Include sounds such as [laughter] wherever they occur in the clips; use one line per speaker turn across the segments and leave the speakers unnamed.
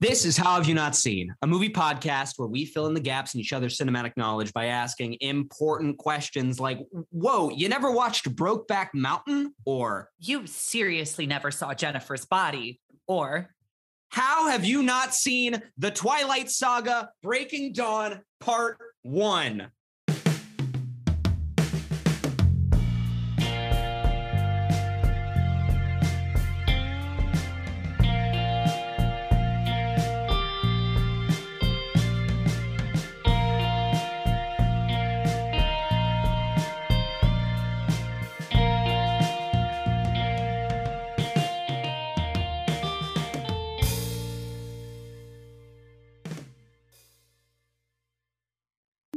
This is How Have You Not Seen, a movie podcast where we fill in the gaps in each other's cinematic knowledge by asking important questions like, Whoa, you never watched Brokeback Mountain? Or,
You seriously never saw Jennifer's body. Or,
How have you not seen The Twilight Saga Breaking Dawn Part 1?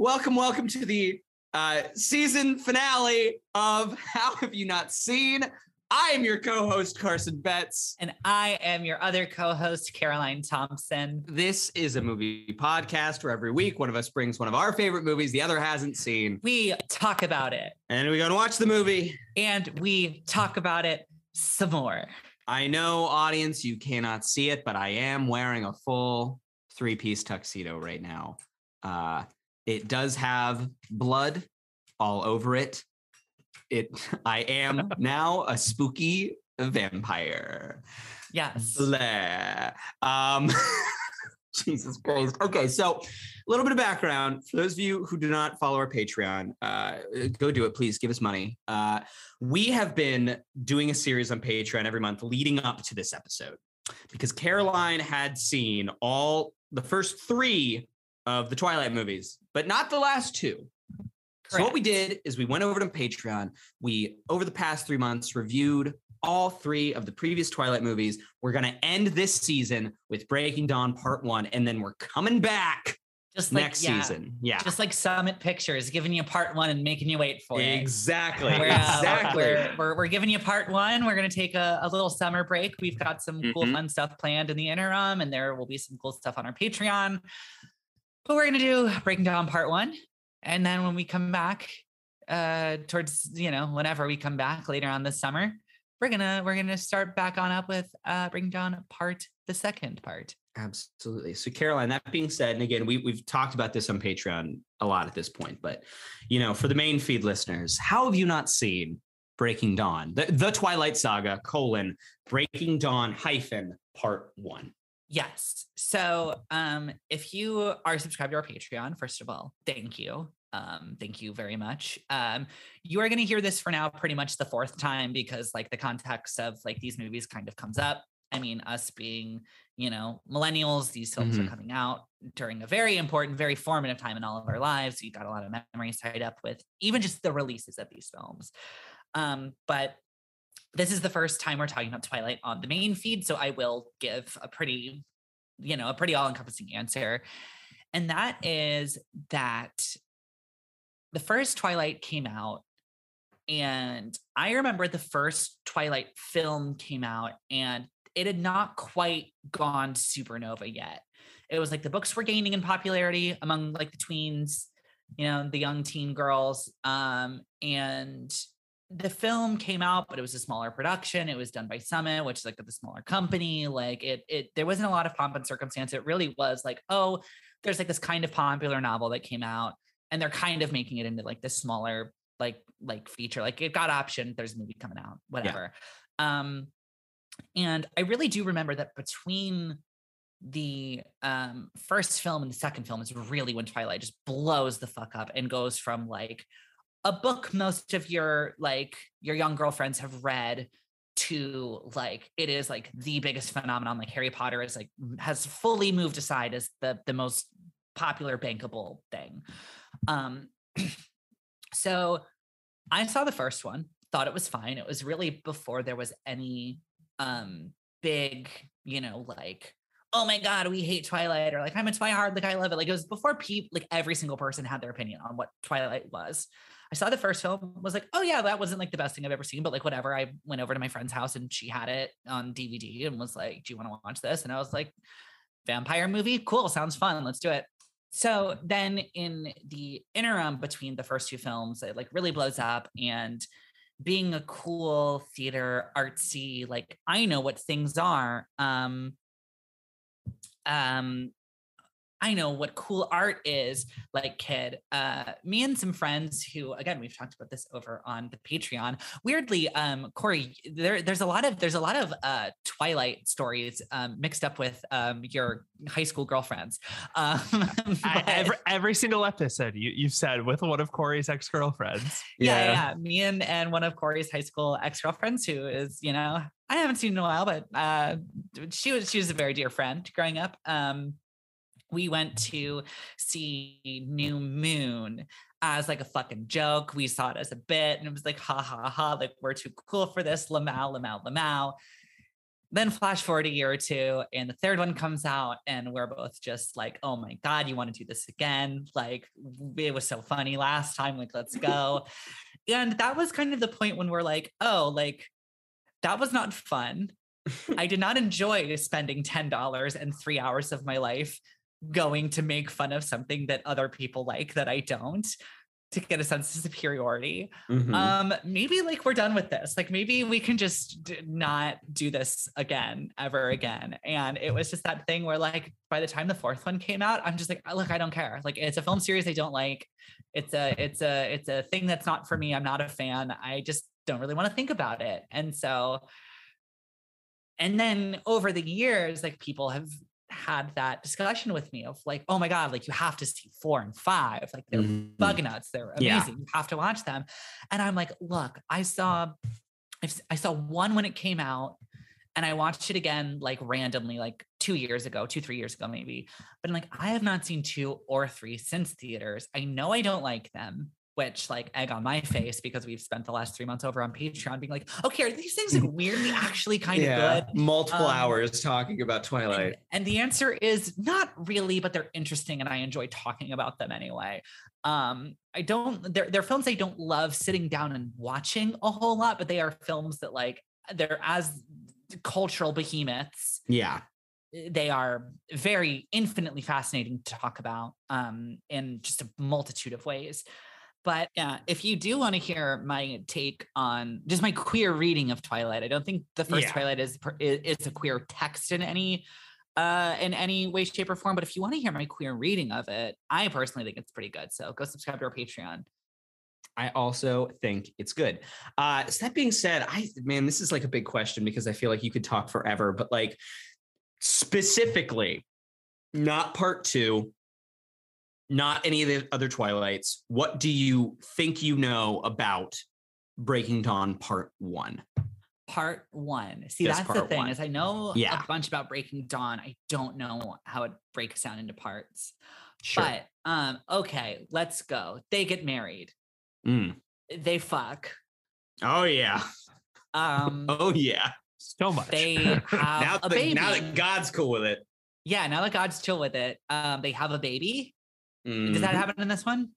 Welcome, welcome to the uh, season finale of [laughs] How Have You Not Seen? I am your co host, Carson Betts.
and I am your other co host, Caroline Thompson.
This is a movie podcast where every week one of us brings one of our favorite movies the other hasn't seen.
We talk about it
And we go and watch the movie.
and we talk about it some more.
I know, audience, you cannot see it, but I am wearing a full three piece tuxedo right now. Uh, it does have blood all over it. It, [laughs] I am [laughs] now a spooky vampire.
Yes.
Blah. Um, [laughs] Jesus Christ. Okay, so a little bit of background for those of you who do not follow our Patreon. Uh, go do it, please. Give us money. Uh, we have been doing a series on Patreon every month leading up to this episode because Caroline had seen all the first three of the Twilight movies, but not the last two. So what we did is we went over to Patreon. We over the past three months reviewed all three of the previous Twilight movies. We're gonna end this season with Breaking Dawn Part One, and then we're coming back
Just like
next
yeah,
season. Yeah,
Just like Summit Pictures, giving you part one and making you wait for it.
exactly,
We're, uh,
exactly.
We're, we're, we're giving you part one. We're going to take a, a little summer break. We've got some cool,
Mhm.
fun stuff planned in the interim, and there will be some cool stuff on our Patreon. But we're going to do Breaking Dawn part one. And then when we come back, uh, towards, you know, whenever we come back later on this summer, we're gonna we're gonna start back on up with uh Breaking Dawn part the second part.
Absolutely. So, Caroline, that being said, and again, we, we've talked about this on Patreon a lot at this point, but, you know, for the main feed listeners, how have you not seen Breaking Dawn, the, the Twilight Saga, colon, Breaking Dawn hyphen part one?
Yes. So um if you are subscribed to our Patreon, first of all, thank you. Um, thank you very much. Um, you are gonna hear this for now pretty much the fourth time because like the context of like these movies kind of comes up. I mean, us being, you know, millennials, these films
Mhm.
are coming out during a very important, very formative time in all of our lives. You got a lot of memories tied up with even just the releases of these films. Um, but this is the first time we're talking about Twilight on the main feed, so I will give a pretty, you know, a pretty all-encompassing answer. And that is that the first Twilight came out and I remember the first Twilight film came out and it had not quite gone supernova yet. It was like the books were gaining in popularity among like the tweens, you know, the young teen girls. Um, and the film came out, but it was a smaller production. It was done by Summit, which is like the smaller company. Like it, it there wasn't a lot of pomp and circumstance. It really was like, oh, there's like this kind of popular novel that came out, and they're kind of making it into like this smaller like like feature. Like it got optioned. There's a movie coming out, whatever. Um, and I really do remember that between the um first film and the second film is really when Twilight just blows the fuck up and goes from like a book most of your like your young girlfriends have read to like it is like the biggest phenomenon like harry potter is like has fully moved aside as the the most popular bankable thing. Um [clears throat] so i saw the first one thought it was fine. It was really before there was any um big you know like oh my god we hate twilight or like i'm a twihard like i love it. Like it was before people like every single person had their opinion on what twilight was I saw the first film, was like, oh yeah, that wasn't like the best thing I've ever seen, but like whatever. I went over to my friend's house and she had it on DVD and was like, do you want to watch this? And I was like, vampire movie, cool, sounds fun, let's do it. So then in the interim between the first two films, it like really blows up and being a cool theater artsy, like I know what things are. Um, um I know what cool art is like kid. Uh, me and some friends who, again, we've talked about this over on the Patreon. Weirdly, um, Corey, there, there's a lot of there's a lot of uh, Twilight stories um, mixed up with um, your high school girlfriends. [laughs] Um,
I, every, every single episode, you, you've said with one of Corey's ex girlfriends.
Yeah, yeah, yeah, me and and one of Corey's high school ex girlfriends, who is you know I haven't seen in a while, but uh, she was she was a very dear friend growing up. Um, we went to see New Moon as like a fucking joke. We saw it as a bit and it was like, ha ha ha, like we're too cool for this. Lamau, Lamau, Lamau. Then flash forward a year or two, and the third one comes out, and we're both just like, oh my God, you want to do this again? Like, it was so funny last time. Like, let's go. [laughs] and that was kind of the point when we're like, oh, like, that was not fun. I did not enjoy spending $10 and three hours of my life going to make fun of something that other people like that I don't to get a sense of superiority. Mm-hmm. Um, maybe like we're done with this. Like maybe we can just d- not do this again ever again. And it was just that thing where like by the time the fourth one came out, I'm just like, look, I don't care. Like it's a film series I don't like. It's a it's a it's a thing that's not for me. I'm not a fan. I just don't really want to think about it. And so and then over the years, like people have had that discussion with me of like, oh my God, like you have to see four and five. Like they're mm-hmm. bug nuts. They're amazing. Yeah. You have to watch them. And I'm like, look, I saw I saw one when it came out and I watched it again like randomly, like two years ago, two, three years ago, maybe. But I'm like, I have not seen two or three since theaters. I know I don't like them which like egg on my face because we've spent the last three months over on Patreon being like, okay, are these things like weirdly [laughs] actually kind yeah, of good?
Multiple um, hours talking about Twilight.
And, and, the answer is not really, but they're interesting and I enjoy talking about them anyway. Um, I don't they're they're films I don't love sitting down and watching a whole lot, but they are films that like they're as cultural behemoths.
Yeah
they are very infinitely fascinating to talk about um, in just a multitude of ways. But yeah, if you do want to hear my take on just my queer reading of Twilight, I don't think the first yeah. Twilight is it's a queer text in any uh in any way shape or form but if you want to hear my queer reading of it i personally think it's pretty good so go subscribe to our patreon
I also think it's good. Uh, so that being said, I man, this is like a big question because I feel like you could talk forever, but like specifically, not part two, not any of the other Twilights. What do you think you know about Breaking Dawn Part One?
Part one. See, yes, that's the thing one. is I know yeah. a bunch about Breaking Dawn. I don't know how it breaks down into parts. Sure. But um, okay, let's go. They get married.
Mm.
They fuck.
Oh yeah.
Um. [laughs]
oh yeah.
So much.
They [laughs] have now a baby.
Now that God's cool with it.
Yeah, now that God's chill with it, um, they have a baby. Mm-hmm. Does that mm-hmm. happen in this one?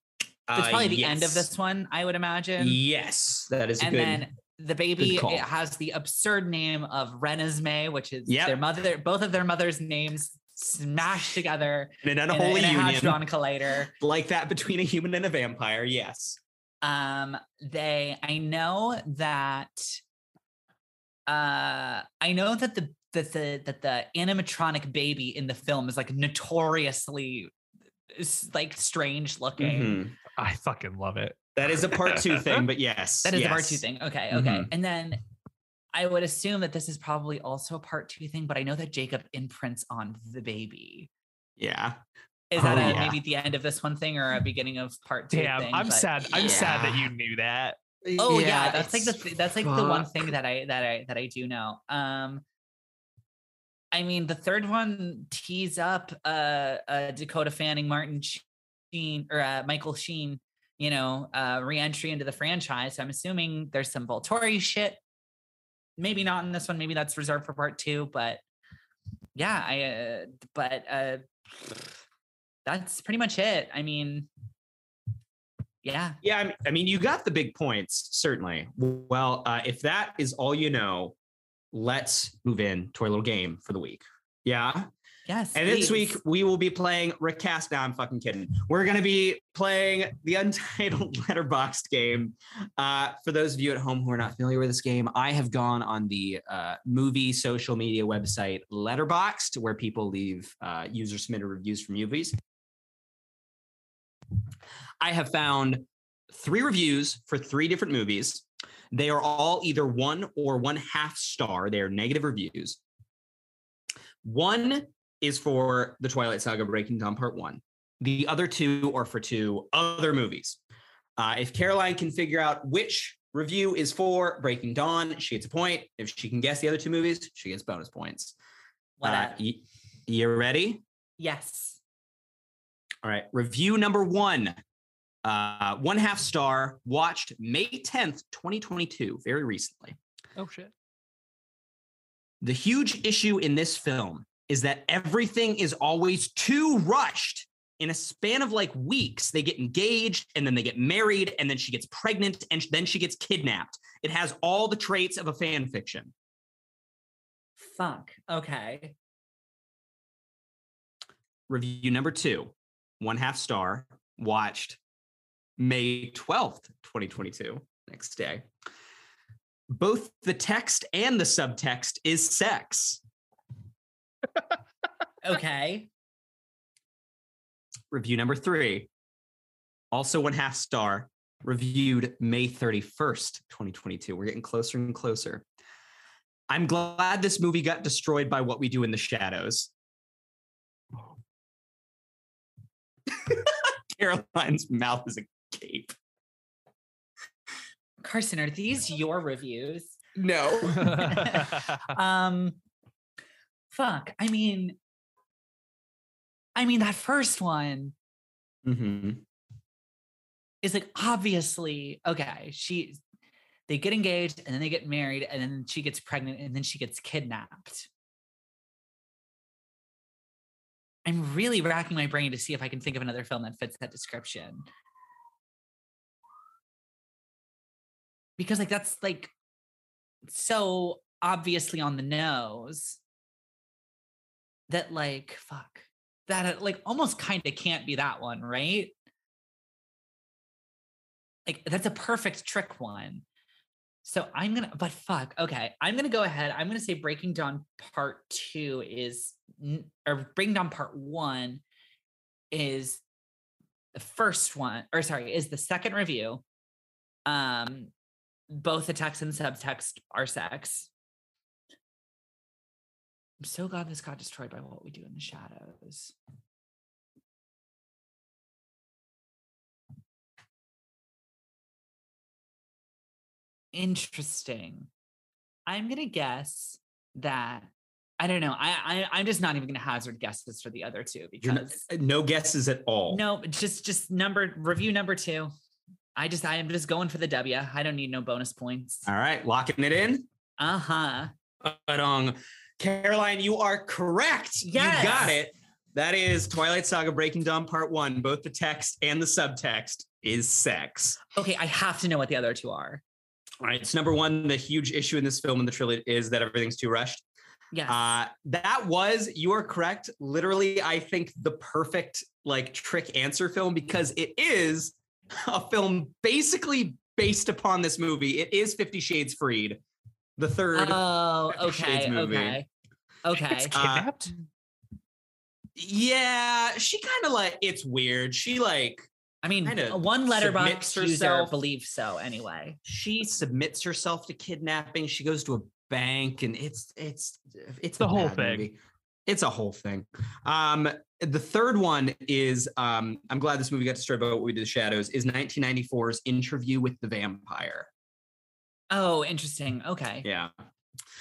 It's probably uh, the yes. end of this one, I would imagine.
Yes, that is.
and
good,
then the baby it has the absurd name of Renesmee, which is yep. their mother. Both of their mothers' names smashed together
in an unholy in a, in a
union, collider,
like that between a human and a vampire. Yes.
Um. They. I know that. Uh. I know that the that the that the animatronic baby in the film is like notoriously like strange looking. Mm-hmm.
I fucking love it.
That is a part two thing, but yes.
That is
yes.
a part two thing. Okay. Okay. Mm-hmm. And then I would assume that this is probably also a part two thing, but I know that Jacob imprints on the baby.
Yeah.
Is that oh, a, yeah. maybe the end of this one thing or a beginning of part two?
Damn,
thing,
I'm sad. Yeah. I'm sad that you knew that.
Oh yeah, yeah that's like the that's like fuck. the one thing that I that I that I do know. Um I mean, the third one tees up uh, uh Dakota Fanning, Martin Sheen, or uh, Michael Sheen, you know, uh, re-entry into the franchise. So I'm assuming there's some Volturi shit. Maybe not in this one. Maybe that's reserved for part two. But yeah, I. Uh, but uh, that's pretty much it. I mean, yeah.
Yeah, I mean, you got the big points certainly. Well, uh, if that is all you know, let's move in to our little game for the week. Yeah.
Yes.
And this week we will be playing Rick recast. Now I'm fucking kidding. We're gonna be playing the untitled [laughs] Letterboxd game. Uh, for those of you at home who are not familiar with this game, I have gone on the uh, movie social media website Letterboxd, where people leave uh, user submitted reviews for movies. I have found three reviews for three different movies. They are all either one or one half star. They are negative reviews. One is for the Twilight Saga Breaking Dawn Part One. The other two are for two other movies. Uh, if Caroline can figure out which review is for Breaking Dawn, she gets a point. If she can guess the other two movies, she gets bonus points.
What
Uh, y- you ready?
yes.
All right. Review number one. Uh, one half star, watched May 10th, 2022, very recently.
Oh shit.
The huge issue in this film is that everything is always too rushed. In a span of like weeks, they get engaged and then they get married and then she gets pregnant and then she gets kidnapped. It has all the traits of a fan fiction.
Fuck. Okay.
Review number two, one half star, watched May 12th, 2022, next day. Both the text and the subtext is sex. [laughs]
Okay.
Review number three, also one half star, reviewed May 31st, 2022. We're getting closer and closer. I'm glad this movie got destroyed by what we do in the shadows. [gasps] [laughs] Caroline's mouth is a cape.
Carson, are these your reviews?
No. [laughs] [laughs]
um fuck. I mean I mean that first one
hmm
is like obviously okay, she they get engaged and then they get married and then she gets pregnant and then she gets kidnapped. I'm really racking my brain to see if I can think of another film that fits that description. Because like that's like so obviously on the nose that like fuck that like almost kind of can't be that one, right? Like that's a perfect trick one. So I'm gonna, but fuck, okay. I'm gonna go ahead. I'm gonna say Breaking Dawn Part Two is, or Breaking Dawn Part One is the first one, or sorry, is the second review. Um, both the text and subtext are sex. I'm so glad this got destroyed by what we do in the shadows. Interesting. I'm gonna guess that I don't know. I, I I'm just not even gonna hazard guesses for the other two
You're not-
because eh,
no guesses at all.
no, just just number review number two. I just I am just going for the W. I don't need no bonus points.
All right, locking it in.
Uh huh.
But um, Caroline, you are correct. Yes. You got it. That is Twilight Saga Breaking Dawn Part One. Both the text and the subtext is sex.
Okay, I have to know what the other two are.
All right. So number one, the huge issue in this film and the trilogy is that everything's too rushed.
Yes.
Uh, that was you are correct. Literally, I think the perfect like trick answer film because it is [laughs] a film basically based upon this movie. It is Fifty Shades Freed, the third.
oh,
Fifty Shades
okay,
movie.
okay, okay.
It's
Uh,
kidnapped.
yeah, she kind of like it's weird. She like
I mean,
kinda
one letterbox
submits
user
herself.
believes so. Anyway,
she submits herself to kidnapping. She goes to a bank, and it's it's it's
The whole thing.
movie. It's a whole thing. Um, the third one is um, I'm glad this movie got destroyed by what we did. The Shadows is 1994's Interview with the Vampire.
oh, interesting. Okay,
Yeah,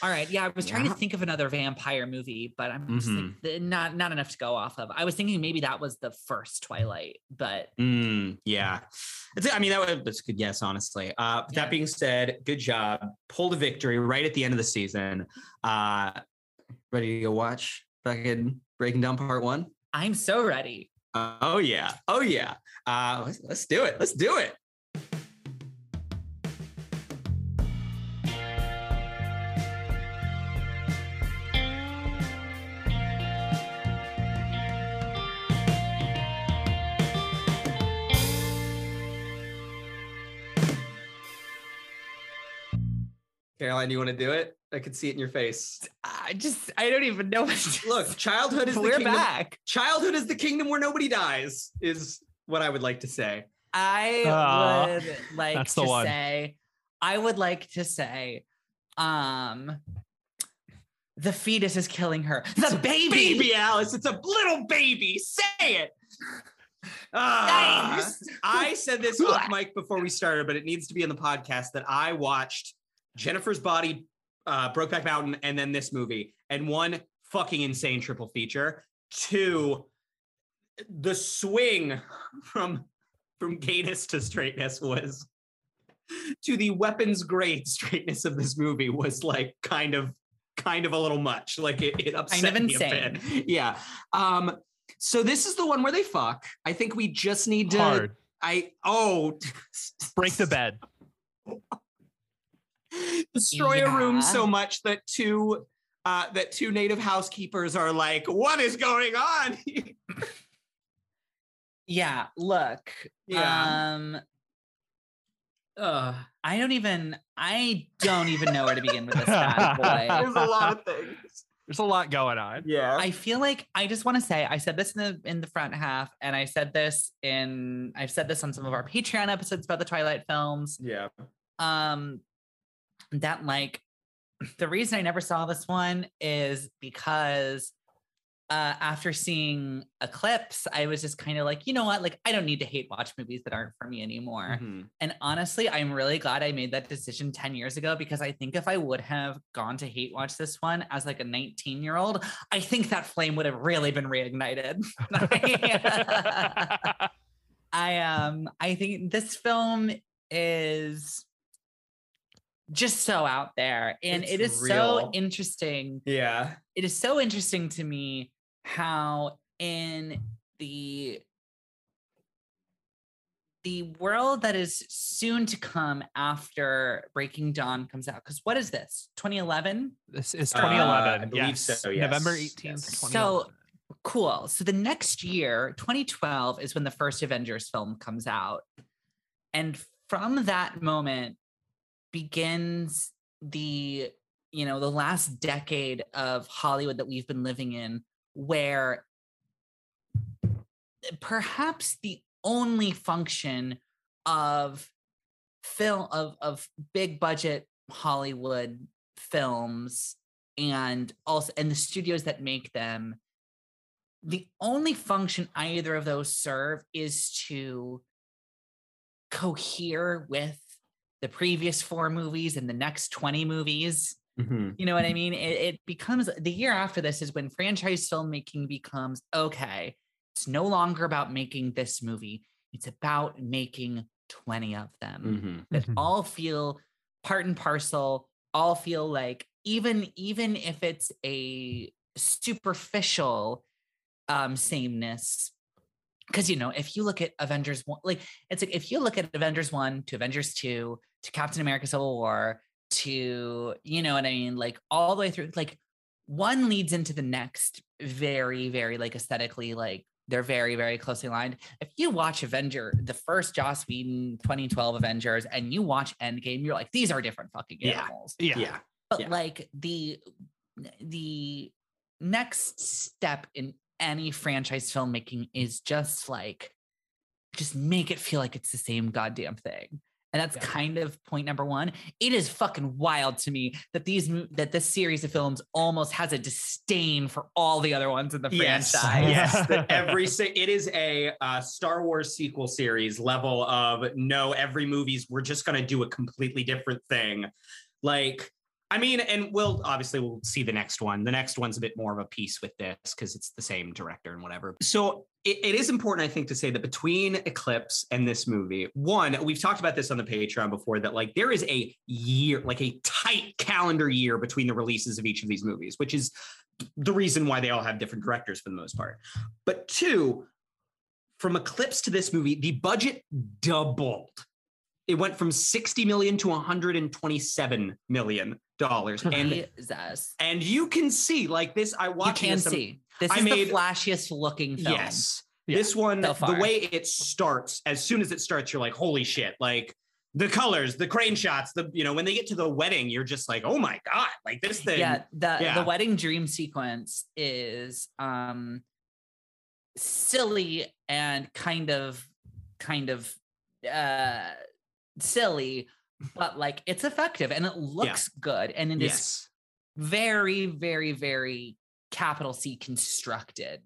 all right. Yeah, I was trying
Yeah.
to think of another vampire movie, but I'm just like not not enough to go off of. I was thinking maybe that was the first Twilight, but
Mm, yeah. It's, I mean, that was that's a good guess, honestly. Uh,
Yeah.
That being said, good job. Pulled a victory right at the end of the season. Uh, ready to go watch fucking Breaking Dawn Part One?
I'm so ready.
Uh, oh yeah, oh yeah. Uh, let's, let's do it. Let's do it. Caroline, do you want to do it? I could see it in your face.
I just I don't even know. What to [laughs]
Look, childhood is the
we're
kingdom.
back.
Childhood is the kingdom where nobody dies. Is what I would like to say.
I
Aw,
would like
that's
to
the one.
say, I would like to say, um, the fetus is killing her. The baby.
Baby Alice, it's a little baby. Say it. [laughs]
Nice.
I said this off mic before we started, but it needs to be in the podcast that I watched Jennifer's Body, uh, Brokeback Mountain, and then this movie, and one fucking insane triple feature. Two, the swing from from gayness to straightness was to the weapons grade straightness of this movie was like kind of kind of a little much. Like it, it upset
of
me a bit. Yeah. Um. So this is the one where they fuck. I think we just need to.
Hard.
I oh
Break the bed. [laughs] [laughs]
destroy a room so much that two uh that two native housekeepers are like, what is going on? [laughs]
Yeah. Look.
yeah.
Um.
Ugh.
I don't even. I don't even know where to begin with this bad boy. [laughs]
There's a lot of things.
There's a lot going on.
Yeah.
I feel like I just want to say I said this in the in the front half, and I said this in I've said this on some of our Patreon episodes about the Twilight films.
yeah.
Um, that like [clears throat] the reason I never saw this one is because uh after seeing Eclipse, I was just kind of like, you know what, like I don't need to hate watch movies that aren't for me anymore.
Mhm.
And honestly, I'm really glad I made that decision 10 years ago because I think if I would have gone to hate watch this one as like a 19 year old, I think that flame would have really been reignited. [laughs] I um I think this film is just so out there and it
It's
is so interesting
Yeah.
it is so interesting to me how in the the world that is soon to come after Breaking Dawn comes out because what is this 2011
This is
Uh,
2011.
I believe
yes.
so, yes.
November 18th,
Yes.
2011.
cool so the next year 2012 is when the first Avengers film comes out and from that moment begins the you know the last decade of Hollywood that we've been living in where perhaps the only function of film of of big budget Hollywood films and also and the studios that make them the only function either of those serve is to cohere with the previous four movies and the next 20 movies
Mhm.
you know what I mean? It, it becomes the year after this is when franchise filmmaking becomes okay. It's no longer about making this movie, it's about making 20 of them
Mhm.
that
Mhm.
all feel part and parcel, all feel like even even if it's a superficial um sameness because you know if you look at avengers 1 like it's like if you look at avengers 1 to avengers 2 to captain america civil war to you know what i mean like all the way through like one leads into the next very very like aesthetically like they're very very closely aligned if you watch avenger the first joss whedon 2012 avengers and you watch endgame you're like these are different fucking
Yeah.
animals
Yeah.
Yeah.
but
Yeah.
like the the next step in any franchise filmmaking is just like just make it feel like it's the same goddamn thing and that's
Yeah.
kind of point number one it is fucking wild to me that these that this series of films almost has a disdain for all the other ones in the
Yes,
franchise
yes. [laughs] That every it is a uh, Star Wars sequel series level of no. Every movie's we're just gonna do a completely different thing. Like, I mean, and we'll obviously we'll see the next one. The next one's a bit more of a piece with this because it's the same director and whatever. So it, it is important, I think, to say that between Eclipse and this movie, one, we've talked about this on the Patreon before that like there is a year, like a tight calendar year between the releases of each of these movies, which is the reason why they all have different directors for the most part. But two, from Eclipse to this movie, the budget doubled. It went from 60 million to 127 million dollars. [laughs] And
Jesus.
and you can see like this, I
you can
this. I'm-
see this
I
is
made-
the flashiest looking film
Yes.
Yeah.
This one,
So
the way it starts, as soon as it starts, you're like, holy shit. Like the colors, the crane shots, the you know when they get to the wedding, you're just like, oh my god, like this thing.
yeah the
yeah.
the wedding dream sequence is um silly and kind of kind of uh silly but like it's effective and it looks good and it is
yes,
very very very capital c constructed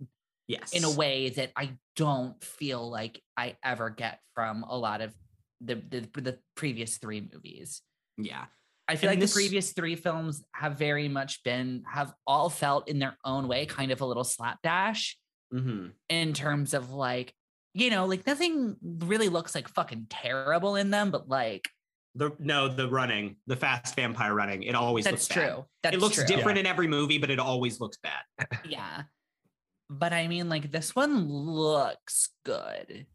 yes,
in a way that i don't feel like i ever get from a lot of the the, the previous three movies.
Yeah,
I feel
And
like
this-
the previous three films have very much been have all felt in their own way kind of a little slapdash
hmm
in terms of like you know like nothing really looks like fucking terrible in them but like
the no the running, the fast vampire running, it always
that's
looks bad.
true that's
it looks
true.
different in every movie, but it always looks bad. [laughs]
yeah but i mean like this one looks good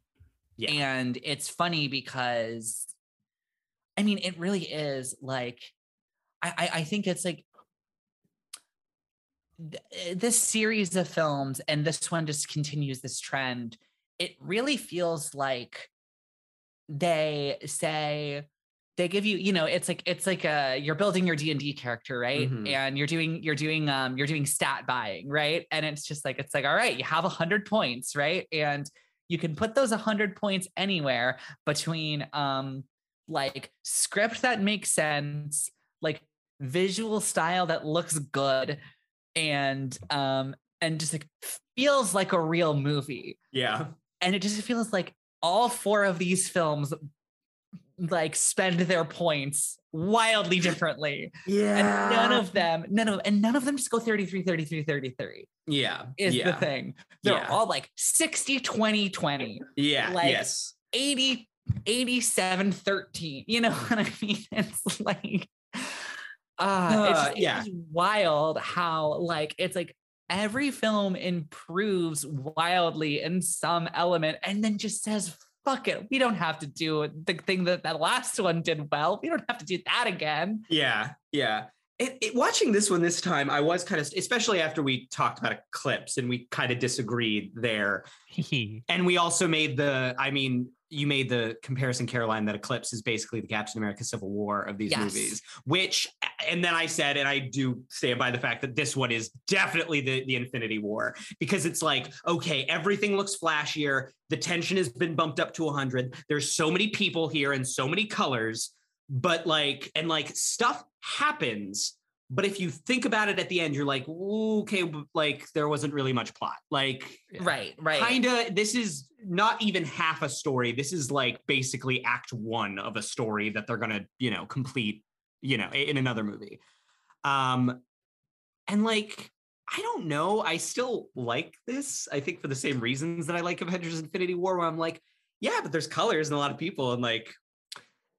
Yeah.
and it's funny because i mean it really is like i i, I think it's like th- this series of films and this one just continues this trend it really feels like they say they give you you know it's like it's like a you're building your d&d character right
Mhm.
and you're doing you're doing um you're doing stat buying right and it's just like it's like all right you have 100 points right and you can put those 100 points anywhere between um like script that makes sense like visual style that looks good and um and just like feels like a real movie
Yeah.
And it just feels like all four of these films like spend their points wildly [laughs] differently
Yeah.
and none of them none of and none of them just go 33 33 33
yeah.
is
yeah.
the thing they're
Yeah.
all like 60 20 20
Yeah.
like-
yes.
80 87 13 you know [laughs] what i mean it's like uh, it's,
Uh,
just-
yeah.
it's wild how like it's like every film improves wildly in some element and then just says fuck it we don't have to do the thing that that last one did well we don't have to do that again
Yeah, yeah. It, it, watching this one this time, I was kind of, especially after we talked about Eclipse and we kind of disagreed there. [laughs] And we also made the, I mean, you made the comparison, Caroline, that Eclipse is basically the Captain America Civil War of these
Yes.
movies, which, and then I said, and I do stand by the fact that this one is definitely the, the Infinity War because it's like, okay, everything looks flashier. The tension has been bumped up to 100. There's so many people here and so many colors, but like, and like stuff happens. But if you think about it at the end, you're like, okay, like there wasn't really much plot. Like,
right right.
kind of this is not even half a story. This is like basically act one of a story that they're gonna you know complete you know in another movie. Um and like i don't know. I still like this i think for the same reasons that i like avengers infinity war where i'm like yeah but there's colors and a lot of people and like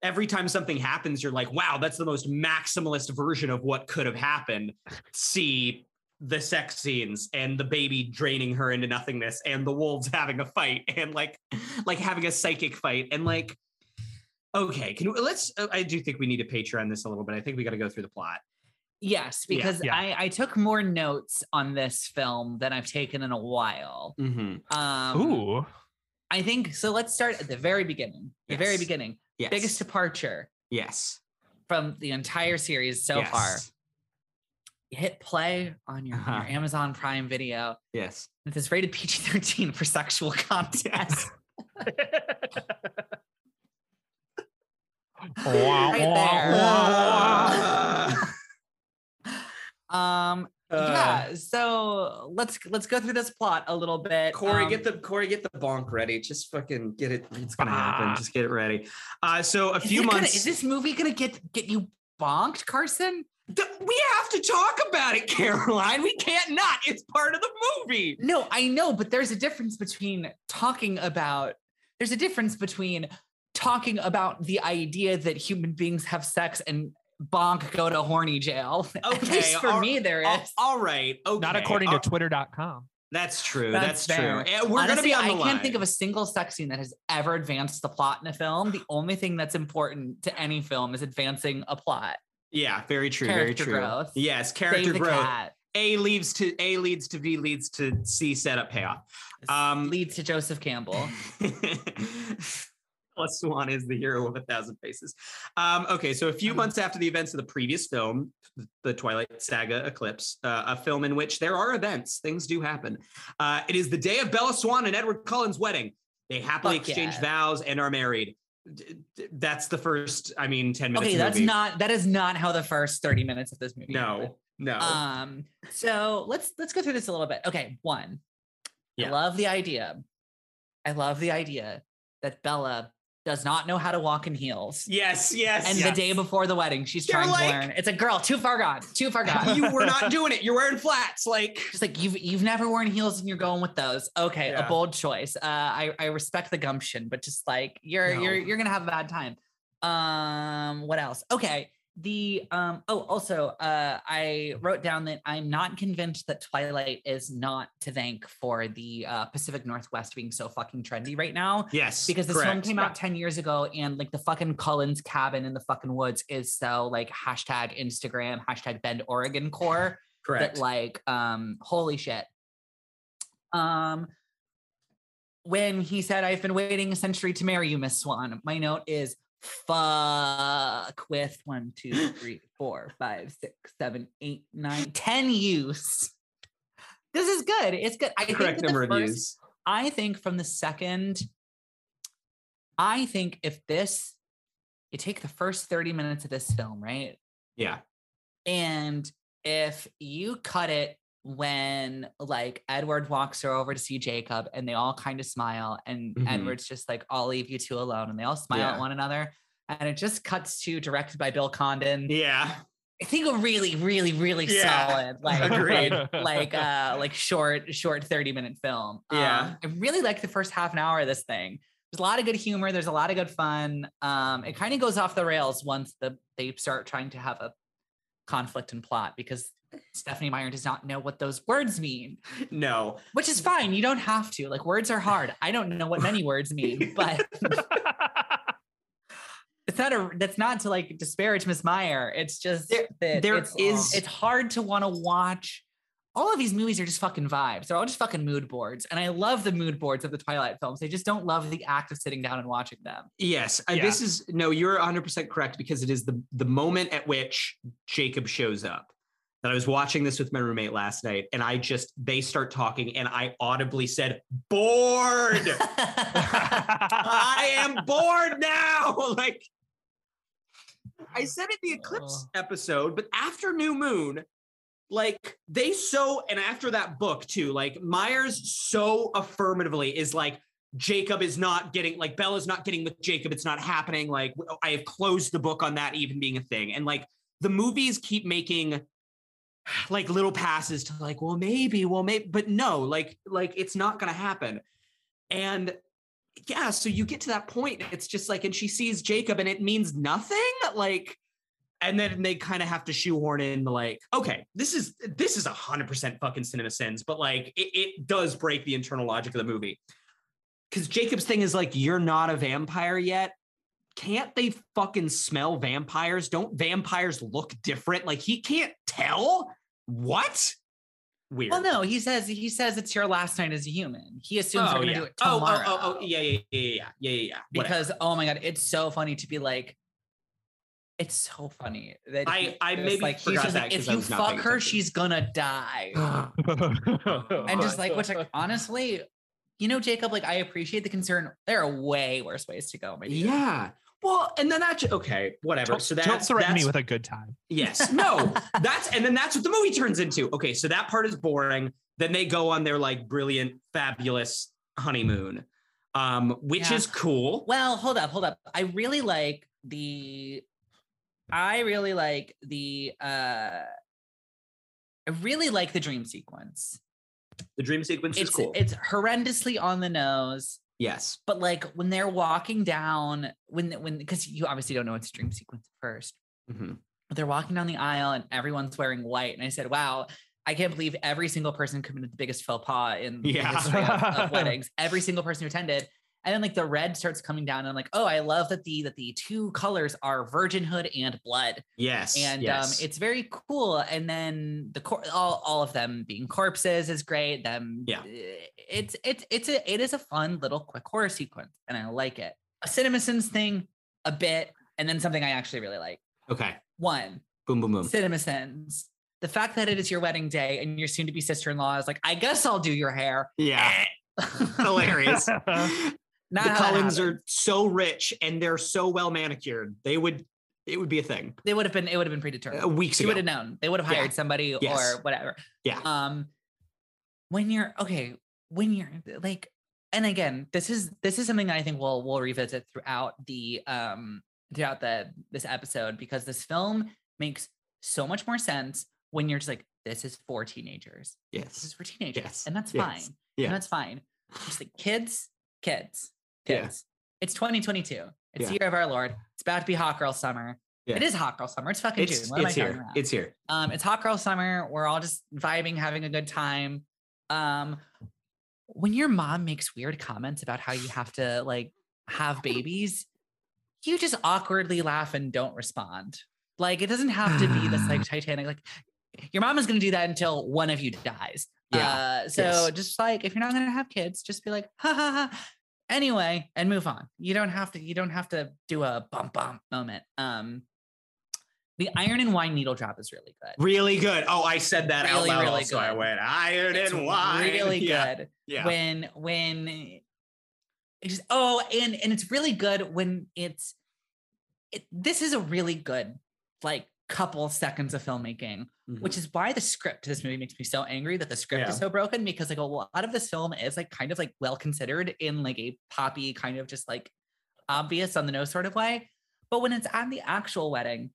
every time something happens you're like wow that's the most maximalist version of what could have happened see the sex scenes and the baby draining her into nothingness and the wolves having a fight and like like having a psychic fight and like okay can we, let's uh, i do think we need to patreon this a little bit i think we got to go through the plot
yes because
yeah.
i i took more notes on this film than i've taken in a while
mm-hmm.
um
Ooh.
I think so. Let's start at the very beginning. The very beginning.
Yes
Biggest departure
yes
from the entire series so
Yes.
far. You hit play on your,
Uh-huh.
your Amazon Prime video.
yes
It is rated PG 13 for sexual [laughs] content. [laughs] Right there. [laughs] um,
Uh,
yeah. So let's let's go through this plot a little bit.
Corey,
Um,
get the Corey, get the bonk ready. Just fucking get it. It's gonna
Ah.
happen. Just get it ready. Uh, so a few
it gonna-
months.
is this movie gonna get get you bonked, Carson?
Th- we have to talk about it, [laughs] Caroline. We can't not. It's part of the movie.
No, I know, but there's a difference between talking about there's a difference between talking about the idea that human beings have sex and bonk go to horny jail. [laughs] At
Okay,
least for
all-
me, there is.
All- all right. Okay.
Not according
all-
to twitter.com.
That's true.
That's
That's, true.
fair.
We're gonna be on the
I
the
can't think of a single sex scene that has ever advanced the plot in a film. The only thing that's important to any film is advancing a plot.
Yeah, very true.
Character
very true.
growth.
Yes, character
the
growth.
cat.
A leads to A leads to B leads to C setup payoff. Um,
leads to Joseph Campbell. [laughs]
Bella Swan is the hero of a thousand faces. Um, okay, so a few
Mhm.
months after the events of the previous film, the Twilight Saga Eclipse, uh, a film in which there are events, things do happen. Uh, it is the day of Bella Swan and Edward Cullen's wedding. They happily
Fuck
exchange
yeah.
vows and are married. D- d- That's the first, I mean, 10 minutes.
Okay, that's
movie.
not that is not how the first 30 minutes of this movie. happened.
No, no.
Um, so let's let's go through this a little bit. Okay, one.
Yeah.
I love the idea. I love the idea that Bella does not know how to walk in heels.
yes, yes.
And
yes.
the day before the wedding, she's
They're
trying
like-
to learn. It's a girl, too far gone, too far gone.
you were not [laughs] doing it. You're wearing flats. Like,
She's like, you've you've never worn heels and you're going with those. Okay,
Yeah.
a bold choice. Uh, I I respect the gumption, but just like you're
No.
you're you're gonna have a bad time. Um, what else? Okay, the um. Oh, also, uh, I wrote down that I'm not convinced that Twilight is not to thank for the uh, Pacific Northwest being so fucking trendy right now.
yes.
Because this film came out 10 years ago and like the fucking Cullen's cabin in the fucking woods is so like hashtag Instagram, hashtag Bend Oregon core
Correct.
that like um holy shit um when he said i've been waiting a century to marry you miss swan my note is fuck with one two [laughs] three four five six seven eight nine ten use this is good it's good i
Correct
think
number of
first-
views.
I think from the second, I think if this, you take the first 30 minutes of this film, right?
Yeah.
And if you cut it when like Edward walks her over to see Jacob and they all kind of smile and
Mhm.
Edward's just like, I'll leave you two alone. And they all smile
Yeah.
at one another. And it just cuts to directed by Bill Condon.
Yeah.
I think a really, really, really
Yeah.
solid, like,
Agreed. [laughs]
like uh like short short 30 minute film
Yeah.
um, i really like the first half an hour of this thing there's a lot of good humor there's a lot of good fun um it kind of goes off the rails once the they start trying to have a conflict and plot because stephenie meyer does not know what those words mean
No.
which is fine you don't have to like words are hard i don't know what many words mean [laughs] but it's not a that's not to like disparage miss meyer it's just
There-
that
there
it's,
is-
it's hard to want to watch all of these movies are just fucking vibes they're all just fucking mood boards and i love the mood boards of the twilight films i just don't love the act of sitting down and watching them
Yes.
Yeah.
This is no, you're 100% correct because it is the the moment at which Jacob shows up. That I was watching this with my roommate last night and I just they start talking and I audibly said bored. [laughs] [laughs] I am bored now. [laughs] Like I said in the Eclipse oh. episode, but after New Moon, like they so, and after that book too, like Meyer's so affirmatively is like, Jacob is not getting, like Bella's not getting with Jacob. It's not happening. Like I have closed the book on that even being a thing. And like the movies keep making [sighs] like little passes to like, well, maybe, well, maybe, but no, like, like it's not gonna happen. And yeah, so you get to that point, it's just like, and she sees Jacob and it means nothing. Like, and then they kind of have to shoehorn in like, okay, this is this is a hundred percent fucking CinemaSins, but like it, it does break the internal logic of the movie. Cause Jacob's thing is like, you're not a vampire yet. Can't they fucking smell vampires? Don't vampires look different? Like he can't tell? What? Weird.
well no he says he says it's your last night as a human he assumes oh, they're gonna
yeah.
do it
oh, oh
tomorrow
oh, oh, oh, yeah, yeah, yeah, yeah, yeah, yeah, yeah. Whatever.
because oh my god it's so funny to be like it's so funny that
I-
he-
I maybe
like he's
forgot
just
that
like if you fuck her
attention.
she's gonna die [gasps] and just like which like [laughs] honestly you know jacob like i appreciate the concern there are way worse ways to go dude.
yeah. Well, and then that okay, whatever.
Don't,
so
don't
that's
threaten me with a good time.
Yes. [laughs] No, that's and then that's what the movie turns into. Okay, so that part is boring. Then they go on their like brilliant, fabulous honeymoon, um, which
Yeah.
is cool.
well hold up hold up i really like the i really like the uh i really like the dream sequence
The dream sequence is
it's
cool.
it's horrendously on the nose
yes.
but like when they're walking down when when because you obviously don't know it's a dream sequence at first
Mhm.
but they're walking down the aisle and everyone's wearing white and i said wow i can't believe every single person committed the biggest faux pas in the
Yeah.
history of, of [laughs] weddings every single person who attended and then like the red starts coming down and i'm like oh i love that the that the two colors are virginhood and blood
Yes.
and
yes.
um, it's very cool. And then the cor- all all of them being corpses is great. Them,
Yeah.
eh, it's it's it's a it is a fun little quick horror sequence, and I like it. a CinemaSins thing, a bit, and then something I actually really like.
Okay.
One,
Boom, boom, boom.
CinemaSins. The fact that it is your wedding day and your soon to be sister in law is like, I guess I'll do your hair.
Yeah. Hilarious. [laughs] [laughs]
Not
the Cullens are so rich and they're so well manicured. They would, it would be a thing
They would have been. It would have been predetermined.
uh, weeks
She
ago.
would have known. They would have
Yeah.
hired somebody
Yes.
or whatever.
Yeah.
Um, when you're okay, when you're like, and again, this is this is something that I think we'll we'll revisit throughout the um throughout the this episode because this film makes so much more sense when you're just like, this is for teenagers. Yes. This is for teenagers,
Yes.
and that's
Yes.
fine.
Yeah.
And that's fine. Just like kids, kids,
Yeah.
It's 2022. It's
Yeah.
the year of our Lord. It's about to be hot girl summer.
Yeah.
It is hot girl summer. It's fucking
It's,
June. What am I
it's here.
about?
It's here.
Um, it's hot girl summer. We're all just vibing, having a good time. Um, when your mom makes weird comments about how you have to like have babies, you just awkwardly laugh and don't respond. Like it doesn't have to be this like [sighs] Titanic. Like your mom is gonna do that until one of you dies.
Yeah.
Uh, so
Yes.
just like if you're not gonna have kids, just be like, ha ha ha. Anyway, and move on. You don't have to. You don't have to do a bump bump moment. Um, the iron and wine needle drop is really good.
Really good. Oh, I said that
Really,
out loud.
really
also. I went iron
It's
and wine.
really [laughs]
Yeah.
good
Yeah.
when when it just oh and and it's really good when it's it, this is a really good like couple seconds of filmmaking
Mhm.
which is why the script to this movie makes me so angry that the script is so broken because like a lot of this film is like kind of like well considered in like a poppy kind of just like obvious on the nose sort of way but when it's at the actual wedding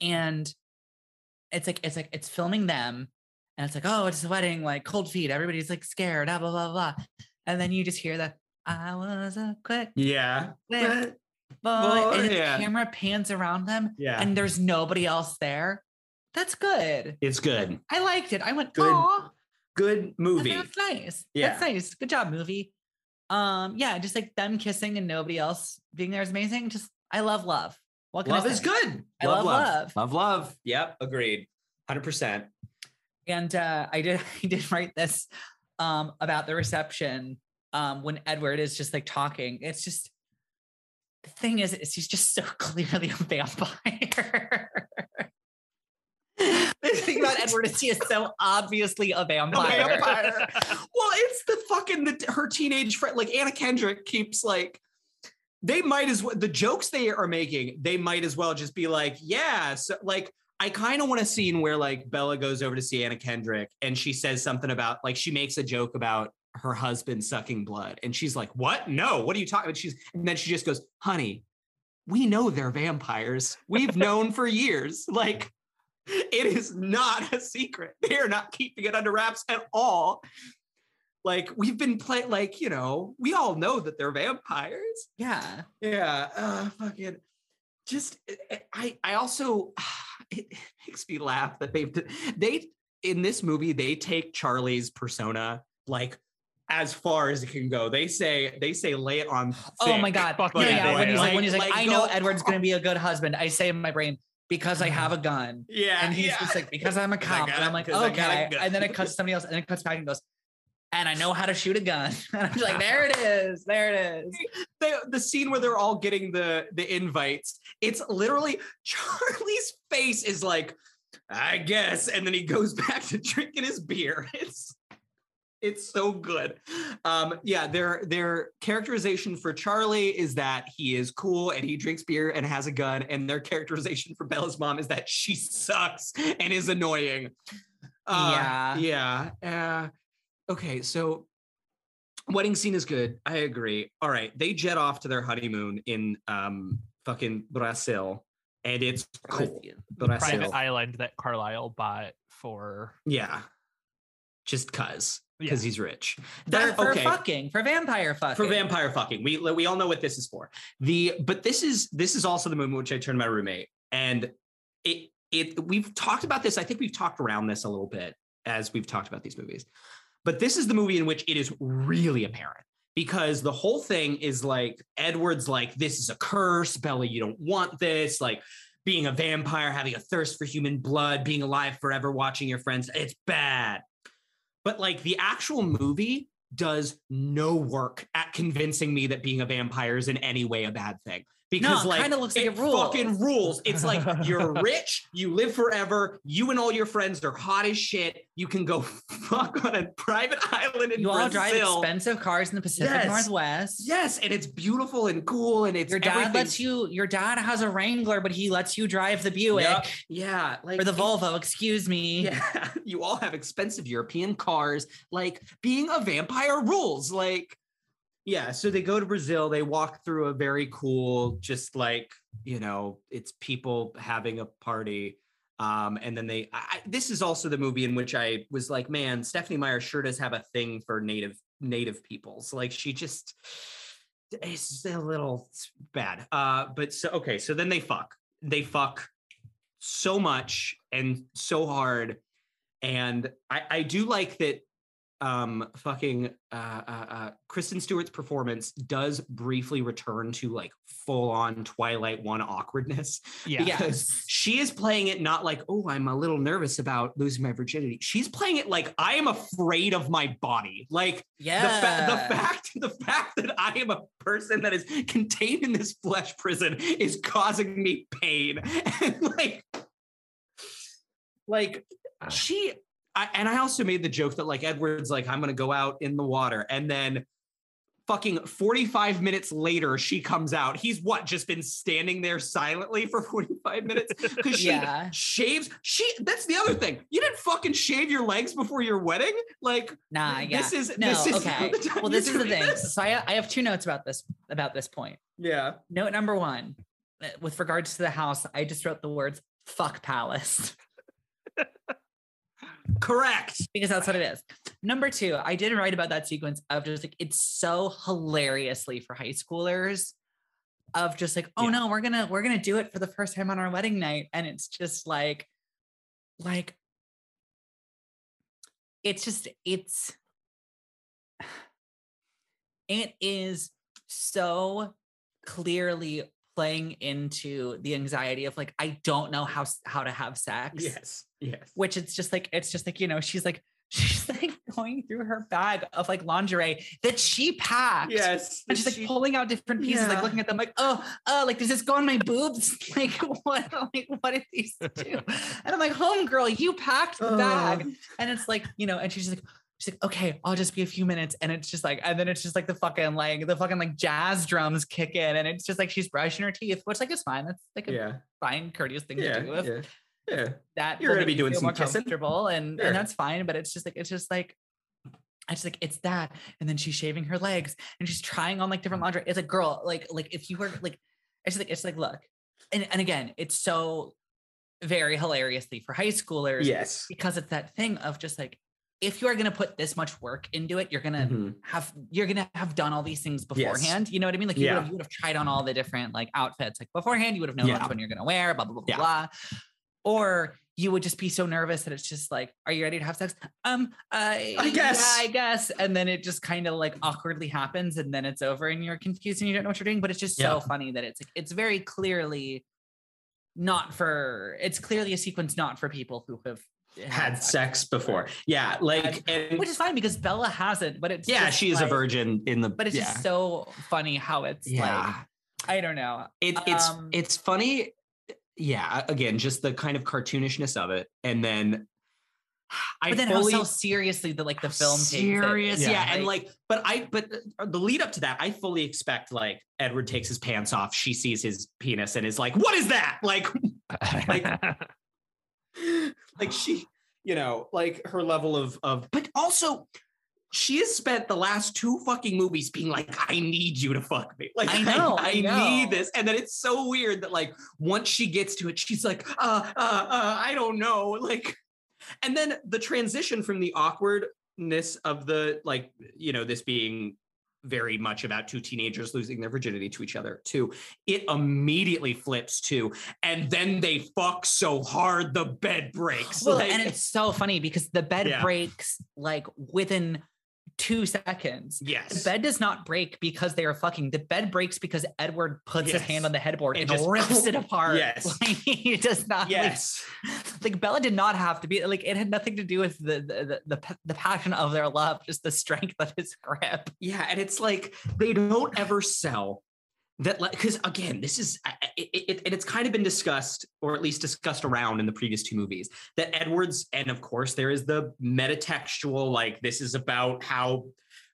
and it's like it's like it's filming them and it's like oh it's a wedding like cold feet everybody's like scared blah blah blah blah and then you just hear the i was a quick
yeah.
quick boy
boy,
and the
yeah.
camera pans around them
Yeah.
and there's nobody else there that's good
it's good.
I liked it. I went,
Good
oh,
Good movie.
That's nice.
Yeah.
That's nice. Good job, movie. Um, yeah, just like them kissing and nobody else being there is amazing. Just I love love. What
Love is good.
I love love.
Love, love. Yep. Agreed. 100%.
And uh, I did [laughs] I did write this um about the reception um when Edward is just like talking. It's just the thing is, is he's just so [laughs] clearly a vampire. [laughs] the thing about Edward is he is so obviously a
A
vampire.
vampire. [laughs] well, it's the fucking the, her teenage friend. Like Anna Kendrick keeps like they might as well the jokes they are making. They might as well just be like, yeah. So like I kind of want a scene where like Bella goes over to see Anna Kendrick and she says something about like she makes a joke about her husband sucking blood and she's like, what? No, what are you talking about? She's and then she just goes, honey, we know they're vampires. We've known for years. Like [laughs] it is not a secret. They are not keeping it under wraps at all. Like we've been playing, like you know, we all know that they're vampires.
yeah.
Yeah, uh, fucking. Just I I also [sighs] it makes me laugh that they've they in this movie they take Charlie's persona like as far as it can go. They say they say lay it on.
Oh my god.
Fuck
yeah,
yeah,
yeah. When he's like, when he's like,
like,
I know
go-
Edward's gonna [laughs] be a good husband. I say in my brain, because I have a uh-huh. gun.
Yeah,
And he's
yeah.
just like, because I'm a cop.
got
And I'm like, okay. And then it cuts somebody else, and then it cuts back and goes, and I know how to shoot a gun. [laughs] And I'm like, [laughs] there it is. There it is.
the the scene where they're all getting the the invites it's literally [laughs] charlie's face is like i guess and then he goes back to drinking his beer it's it's so good um yeah their their characterization for charlie is that he is cool and he drinks beer and has a gun and their characterization for bella's mom is that she sucks and is annoying uh, yeah uh, okay so wedding scene is good. I agree. All right, they jet off to their honeymoon in um fucking Brazil, and it's cool. Brazil.
private island that Carlisle bought for
Yeah, just cause
Yeah.
he's rich.
For,
That
for
okay
fucking, for vampire fucking.
for vampire fucking. We we all know what this is for. The but this is this is also the moment which I turned to my roommate and it it we've talked about this. I think we've talked around this a little bit as we've talked about these movies. But this is the movie in which it is really apparent because the whole thing is like Edward's like this is a curse, Bella, you don't want this, like being a vampire, having a thirst for human blood, being alive forever, watching your friends, it's bad. But like the actual movie does no work at convincing me that being a vampire is in any way a bad thing because
No, it
like
kinda looks like
it
it rules.
fucking rules. It's like [laughs] you're rich, you live forever, you and all your friends are hot as shit. You can go [laughs] fuck on a private island in
You all drive expensive cars in the Pacific
Yes.
Northwest.
Yes, and it's beautiful and cool, and it's
Your dad
everything's-
lets you. Your dad has a Wrangler, but he lets you drive the Buick
Yep. Yeah, like
or the
it-
Volvo. Excuse me.
Yeah, [laughs] you all have expensive European cars. Like being a vampire rules. Like, yeah. So they go to Brazil. They walk through a very cool, just like you know, it's people having a party. Um, and then they. I, this is also the movie in which I was like, man, Stephenie Meyer sure does have a thing for native native peoples. Like she just. It's a little bad. Uh, but so okay. So then they fuck. They fuck so much and so hard and I, I do like that um fucking uh, uh uh kristen stewart's performance does briefly return to like full on twilight one awkwardness
Yeah. [laughs]
because she is playing it not like oh i'm a little nervous about losing my virginity she's playing it like i am afraid of my body like
Yeah.
the, fa- the fact [laughs] the fact that I am a person that is contained in this flesh prison is causing me pain [laughs] and like like she I, and I also made the joke that like Edward's like I'm gonna go out in the water and then fucking 45 minutes later she comes out he's what just been standing there silently for [laughs] 45 minutes because she
Yeah.
shaves she that's the other thing you didn't fucking shave your legs before your wedding like
Nah. Yeah.
this is
no.
this is
okay. [laughs] Well, this is the thing.
this.
So I, I have two notes about this about this point.
Yeah.
Note number one, uh, with regards to the house, I just wrote the words "fuck palace" [laughs]
Correct.
because that's what it is. Number two, I did write about that sequence of just like it's so hilariously for high schoolers of just like, oh
Yeah.
no, we're gonna we're gonna do it for the first time on our wedding night, and it's just like, like, it's just it's [sighs] it is so clearly playing into the anxiety of like I don't know how how to have sex
Yes. Yes.
which it's just like it's just like you know she's like [laughs] she's like going through her bag of like lingerie that she packed
Yes.
and she's like pulling out different pieces
Yeah.
like looking at them like oh oh like does this go on my boobs [laughs] like what like what did these do [laughs] and i'm like home girl, you packed the bag and it's like you know and she's like she's like okay i'll just be a few minutes and it's just like and then it's just like the fucking like the fucking like jazz drums kick in and it's just like she's brushing her teeth which like is fine that's like a
yeah.
fine courteous thing
Yeah.
to do if
Yeah. Yeah.
that
You're gonna be doing some
more
kissing.
comfortable and
Sure.
and that's fine but it's just like it's just like I just like it's that and then she's shaving her legs and she's trying on like different lingerie it's like girl like like if you were like it's like it's like look and and again it's so very hilariously for high schoolers
Yes.
because it's that thing of just like if you are going to put this much work into it you're going to
Mhm.
have you're gonna have done all these things
Yes.
beforehand. You know what I mean? Like you
Yeah.
would have you would have tried on all the different like outfits like beforehand. You would have known
Yeah.
which one you're gonna wear, blah blah blah blah
Yeah.
blah. Or you would just be so nervous that it's just like, are you ready to have sex? Um, I,
I guess.
yeah, I guess. And then it just kind of like awkwardly happens, and then it's over, and you're confused and you don't know what you're doing. But it's just so funny that it's like it's very clearly not for. It's clearly a sequence not for people who have
Had [laughs] sex before. Yeah. Like, and
which is fine because Bella hasn't. But it's
yeah, she is a virgin in the.
but it's
yeah.
just so funny how it's
yeah.
like I don't know.
it, it's
um,
it's funny. Yeah. Again, just the kind of cartoonishness of it, and then I
But then
fully,
how so seriously the like the film takes it.
serious,
It's
yeah, and
like-
like, but I, but the lead up to that, I fully expect like Edward takes his pants off, she sees his penis, and is like, "What is that?" Like, [laughs] like, [laughs] like she, you know, like her level of of, but also. She has spent the last two fucking movies being like, "I need you to fuck me." Like,
I know,
I,
I know.
need this, and then it's so weird that like once she gets to it, she's like, "Uh, uh, uh, I don't know." [laughs] Like, and then the transition from the awkwardness of the like you know this being very much about two teenagers losing their virginity to each other too it immediately flips to and then they fuck so hard the bed breaks
well,
like,
and it's so funny because the bed
Yeah.
breaks like within two seconds.
Yes.
The bed does not break because they are fucking. The bed breaks because Edward puts his hand on the headboard
And
and,
just-
rips it [laughs] apart.
Yes. [laughs]
Like, he does not.
Yes.
Like, Bella did not have to be like it had nothing to do with the the, the the the passion of their love, just the strength of his grip.
Yeah, and it's like they don't ever sell that like because again this is it, it, and it's kind of been discussed or at least discussed around in the previous two movies that edwards and of course there is the metatextual like this is about how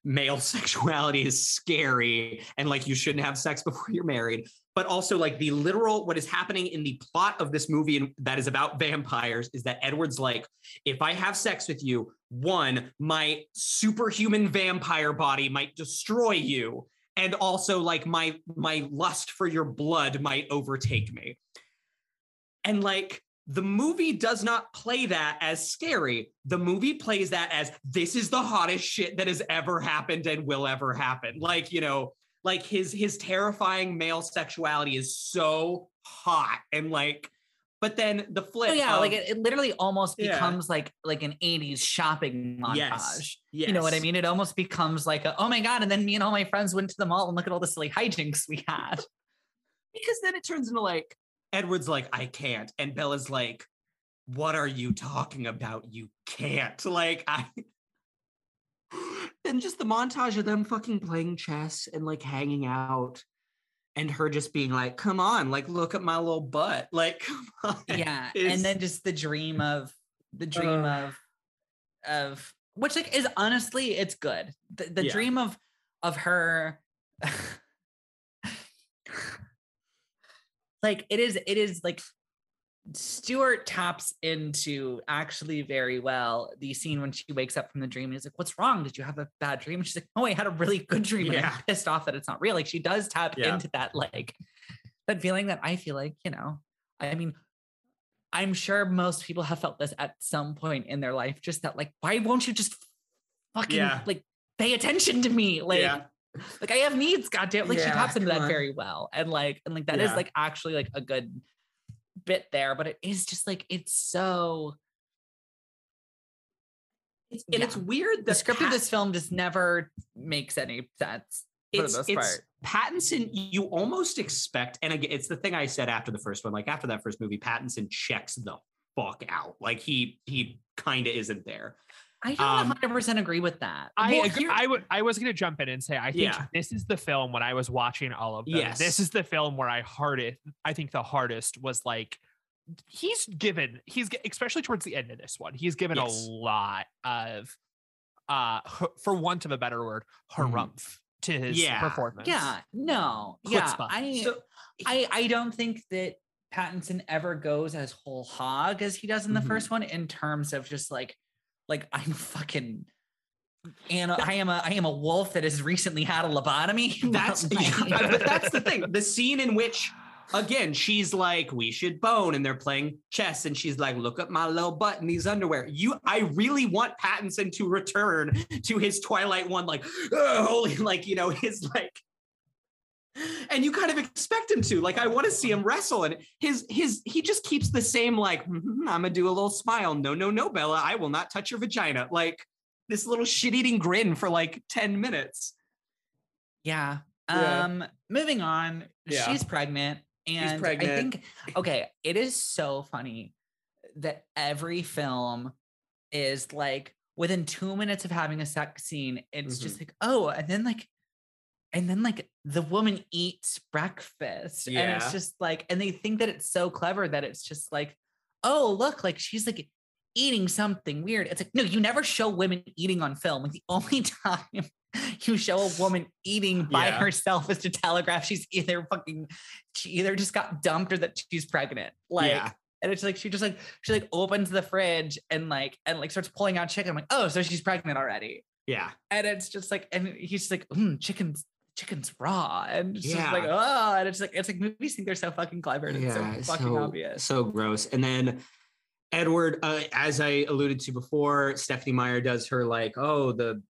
male [laughs] sexuality is scary and like you shouldn't have sex before you're married. But also like the literal what is happening in the plot of this movie that is about vampires is that edward's like if i have sex with you one my superhuman vampire body might destroy you and also like my my lust for your blood might overtake me. And like the movie does not play that as scary. The movie plays that as this is the hottest shit that has ever happened and will ever happen. Like you know like his his terrifying male sexuality is so hot and like but then the flip
Oh yeah,
of-
like it, it literally almost
Yeah.
becomes like like an 80s shopping montage.
Yes,
You know what I mean? It almost becomes like a, oh my god, and then me and all my friends went to the mall and look at all the silly hijinks we had. [laughs]
because then it turns into like Edward's like, I can't. And Bella's like, what are you talking about? You can't. Like, I. [laughs] Then just the montage of them fucking playing chess and like hanging out and her just being like, come on, like, look at my little butt. Like, [laughs] come on.
yeah, and then just the dream of the dream
Uh.
of of which like is honestly it's good. The, the
Yeah.
dream of of her [laughs] like it is it is like Stewart taps into actually very well the scene when she wakes up from the dream and he's like, What's wrong? Did you have a bad dream? And she's like, Oh, I had a really good dream. And
Yeah.
I'm pissed off that it's not real. Like she does tap
Yeah.
into that like that feeling that I feel like, you know, I mean, I'm sure most people have felt this at some point in their life, just that like, why won't you just fucking
Yeah.
like pay attention to me? Like,
Yeah.
like I have needs, goddamn. Like she taps into that
on.
very well. And like, and like that is
Yeah.
like actually like a good bit there, but it is just like it's so
It's, and it's weird
the script of this film just never makes any sense
it's, it's. Pattinson, you almost expect, and again, it's the thing I said after the first one. Like after that first movie, Pattinson checks the fuck out. Like he he kind of isn't there.
I don't
um,
100 percent agree with that.
I
Well,
agree. I would. I was going to jump in and say I think
Yeah.
this is the film when I was watching all of them.
Yes.
This is the film where I hardest. I think the hardest was like he's given. He's especially towards the end of this one. He's given
Yes.
a lot of, uh, for want of a better word,
Mhm.
harumph to his
Yeah.
performance.
yeah, no, yeah, I.
So
I I don't think that Pattinson ever goes as whole hog as he does in the
Mhm.
first one in terms of just like like [laughs] I'm fucking and I am a I am a wolf that has recently had a lobotomy. [laughs]
that's [laughs] yeah, but that's the thing. The scene in which again she's like, "We should bone," and they're playing chess, and she's like, "Look at my little butt in these underwear." You, I really want Pattinson to return to his Twilight one, like, "Oh, holy, like you know, his like. And you kind of expect him to, like, I want to see him wrestle, and his his he just keeps the same, like, "Mhm, I'm gonna do a little smile. No, no, no, Bella, I will not touch your vagina. Like this little shit-eating grin for like ten minutes.
yeah.
Yeah.
Um moving on,
Yeah.
she's pregnant and I
pregnant.
think okay, it is so funny that every film is like within 2 minutes of having a sex scene, it's just like, "Oh, and then like and then like the woman eats breakfast and it's just like and they think that it's so clever that it's just like oh look like she's like eating something weird it's like no you never show women eating on film like the [laughs] only time you show a woman eating by
Yeah.
herself is to telegraph she's either fucking she either just got dumped or that she's pregnant like
Yeah.
and it's like she just like she like opens the fridge and like and like starts pulling out chicken I'm like oh so she's pregnant already
Yeah.
and it's just like and he's just like mm, chicken's chicken's raw and it's just
Yeah.
like oh and it's like it's like movies think they're so fucking clever and it's so fucking obvious
so gross. And then Edward, uh, as I alluded to before, Stephenie Meyer does her like, oh, the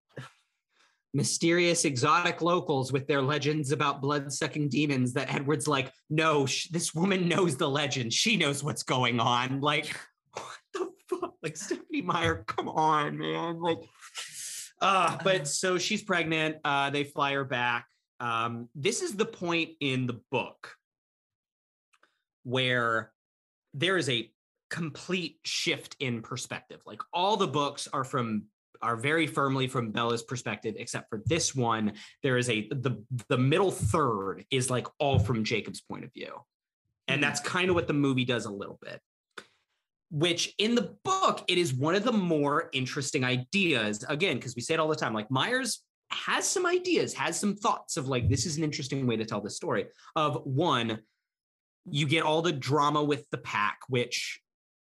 mysterious exotic locals with their legends about blood-sucking demons. That Edward's like, no, sh- this woman knows the legend. She knows what's going on. Like, [laughs] what the fuck? Like Stephenie Meyer, come on, man. Like, Uh, but so she's pregnant. Uh, they fly her back. Um, this is the point in the book where there is a complete shift in perspective. Like all the books are from are very firmly from Bella's perspective, except for this one. There is a the the middle third is like all from Jacob's point of view. And that's kind of what the movie does a little bit. Which in the book, it is one of the more interesting ideas. Again, because we say it all the time, like Myers has some ideas, has some thoughts of like, this is an interesting way to tell this story. Of one, you get all the drama with the pack, which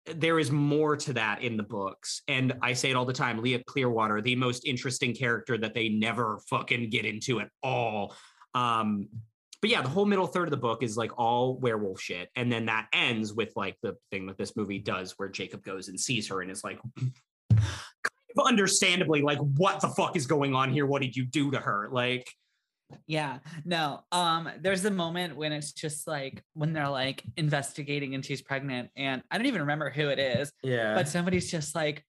there is more to that in the books. And I say it all the time Leah Clearwater, the most interesting character that they never fucking get into at all. Um, but yeah, the whole middle third of the book is like all werewolf shit. And then that ends with like the thing that this movie does where Jacob goes and sees her and is like, understandably, like, what the fuck is going on here? What did you do to her? Like,
Yeah, no. Um, there's a moment when it's just like when they're like investigating and she's pregnant, and I don't even remember who it is,
yeah.
but somebody's just like,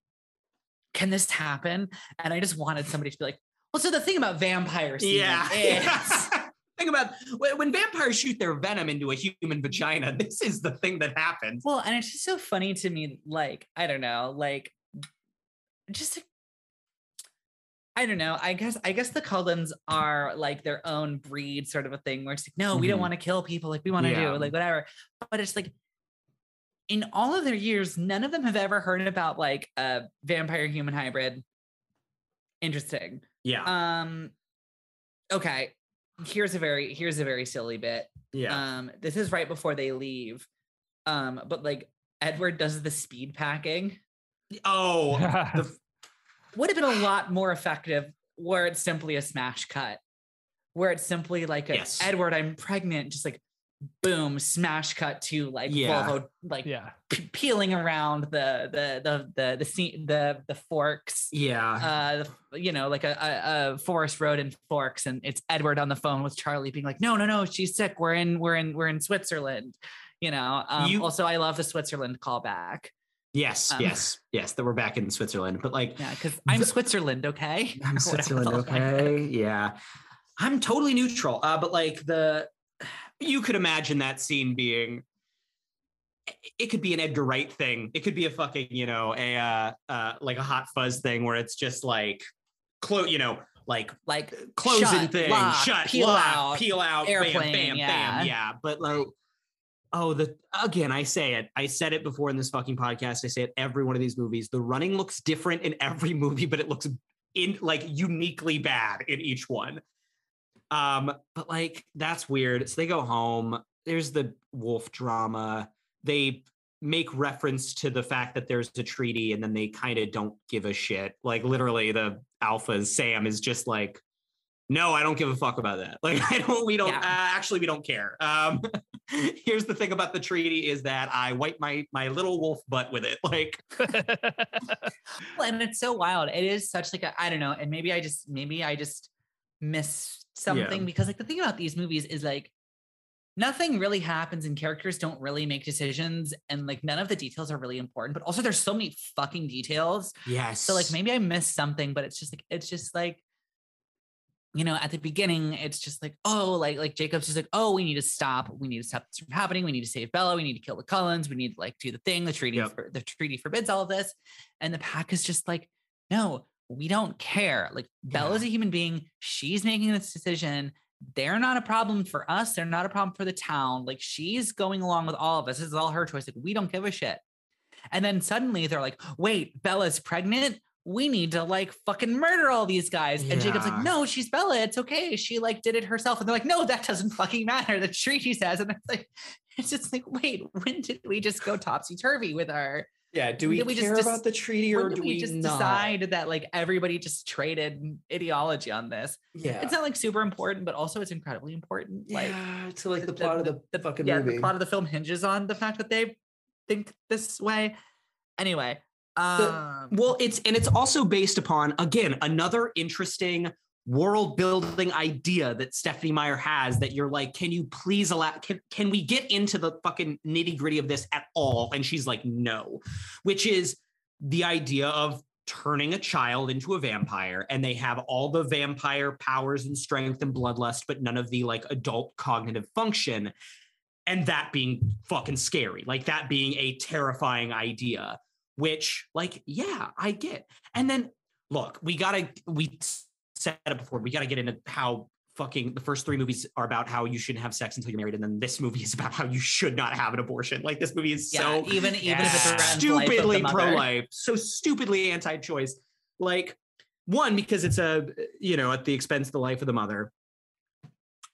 "Can this happen?" And I just wanted somebody to be like, "Well, so the thing about vampires,
yeah. [laughs]
is
Think about when when vampires shoot their venom into a human vagina, this is the thing that happens.
well, and it's just so funny to me. Like, I don't know, like, just. I don't know. I guess I guess the Cullens are like their own breed, sort of a thing. Where it's like, no, we don't
Mhm.
want to kill people, like we want to
Yeah.
do, like whatever. But it's like, in all of their years, none of them have ever heard about like a vampire human hybrid. Interesting.
Yeah.
Um. Okay. Here's a very here's a very silly bit.
yeah.
Um. This is right before they leave. Um. But like Edward does the speed packing.
oh, the, [laughs]
would have been a lot more effective where it's simply a smash cut, where it's simply like a
Yes.
Edward, I'm pregnant, just like boom, smash cut to like
Yeah.
Volvo like
yeah.
p- peeling around the the the the the scene the the forks.
yeah.
Uh, the, you know, like a, a, a forest road in Forks, and it's Edward on the phone with Charlie, being like, "No, no, no, she's sick. We're in, we're in, we're in Switzerland." You know. Um,
You-
also, I love the Switzerland callback.
Yes.
um,
yes. Yes. That we're back in Switzerland, but like,
Yeah, because I'm [laughs]
The-
Switzerland, okay?
I'm Switzerland,
the hell I
okay? Yeah. I'm totally neutral. Uh, but like the you could imagine that scene being it could be an Edgar Wright thing. It could be a fucking, you know, a uh, uh like a hot fuzz thing where it's just like close, you know, like
like
closing
Shut,
thing,
lock,
shut,
peel
lock,
out,
peel out,
airplane,
bam, bam,
yeah.
bam, yeah. But like, oh, the again, I say it. I said it before in this fucking podcast. I say it every one of these movies. The running looks different in every [laughs] movie, but it looks in like uniquely bad in each one. Um, but like that's weird. So they go home. There's the wolf drama. They make reference to the fact that there's a treaty, and then they kind of don't give a shit. Like literally, the alphas Sam is just like, no, I don't give a fuck about that. [laughs] Like I don't. We don't.
Yeah.
Uh, actually, we don't care. Um, [laughs] here's the thing about the treaty is that I wipe my my little wolf butt with it. [laughs] Like
Well, and it's so wild. It is such like a I don't know, and maybe I just maybe I just miss something because like the thing about these movies is like nothing really happens and characters don't really make decisions and like none of the details are really important but also there's so many fucking details
yes.
so like maybe i missed something but it's just like it's just like you know at the beginning it's just like oh like like jacob's just like oh we need to stop. We need to stop this from happening. We need to save bella. We need to kill the cullens. We need to like do the thing. The treaty
Yep.
for, the treaty forbids all of this. And the pack is just like no we don't care. Like bella's a human being. She's making this decision. They're not a problem for us. They're not a problem for the town. Like she's going along with all of us. This is all her choice. Like we don't give a shit. And then suddenly they're like wait bella's pregnant we need to like fucking murder all these guys. And Jacob's like, no, she's Bella. It's okay. She like did it herself. And they're like, no, that doesn't fucking matter. The treaty says. And it's like, [laughs] it's just like, wait, when did we just go topsy turvy with our?
yeah. Do we,
did we just
care
dis-
about the treaty or do
we,
we,
just
not?
decide that like everybody just traded ideology on this?
Yeah.
It's not like super important, but also it's incredibly important. Like,
yeah, to like the,
the-
plot
the-
of the, fucking
yeah,
movie.
the plot of the film hinges on the fact that they think this way. Anyway, um,
Well, it's and it's also based upon again another interesting world building idea that Stephenie Meyer has that you're like, can you please allow can, can we get into the fucking nitty gritty of this at all? And she's like, no, which is the idea of turning a child into a vampire and they have all the vampire powers and strength and bloodlust but none of the like adult cognitive function and that being fucking scary like that being a terrifying idea which like yeah i get. And then look we gotta we said it before we gotta get into how fucking the first three movies are about how you shouldn't have sex until you're married and then this movie [laughs] is about how you should not have an abortion. Like this movie is
Yeah,
so
even even if it's
stupidly pro-life so stupidly anti-choice. Like one because it's a you know at the expense of the life of the mother.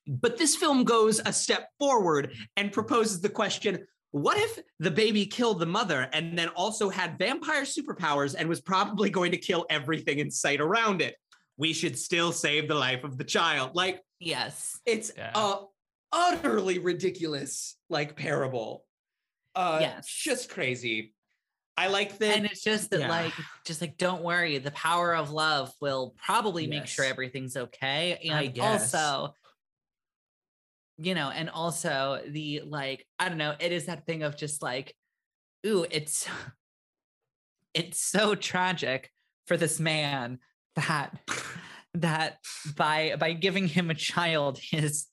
But this film goes a step forward and proposes the question what if the baby killed the mother and then also had vampire superpowers and was probably going to kill everything in sight around it we should still save the life of the child like
Yes.
it's
Yeah.
a utterly ridiculous like parable uh
Yes.
just crazy i like that
and it's just that
yeah.
like just like don't worry the power of love will probably make sure everything's okay and
I guess.
also you know and also the like i don't know it is that thing of just like ooh it's [laughs] it's so tragic for this man that that by by giving him a child his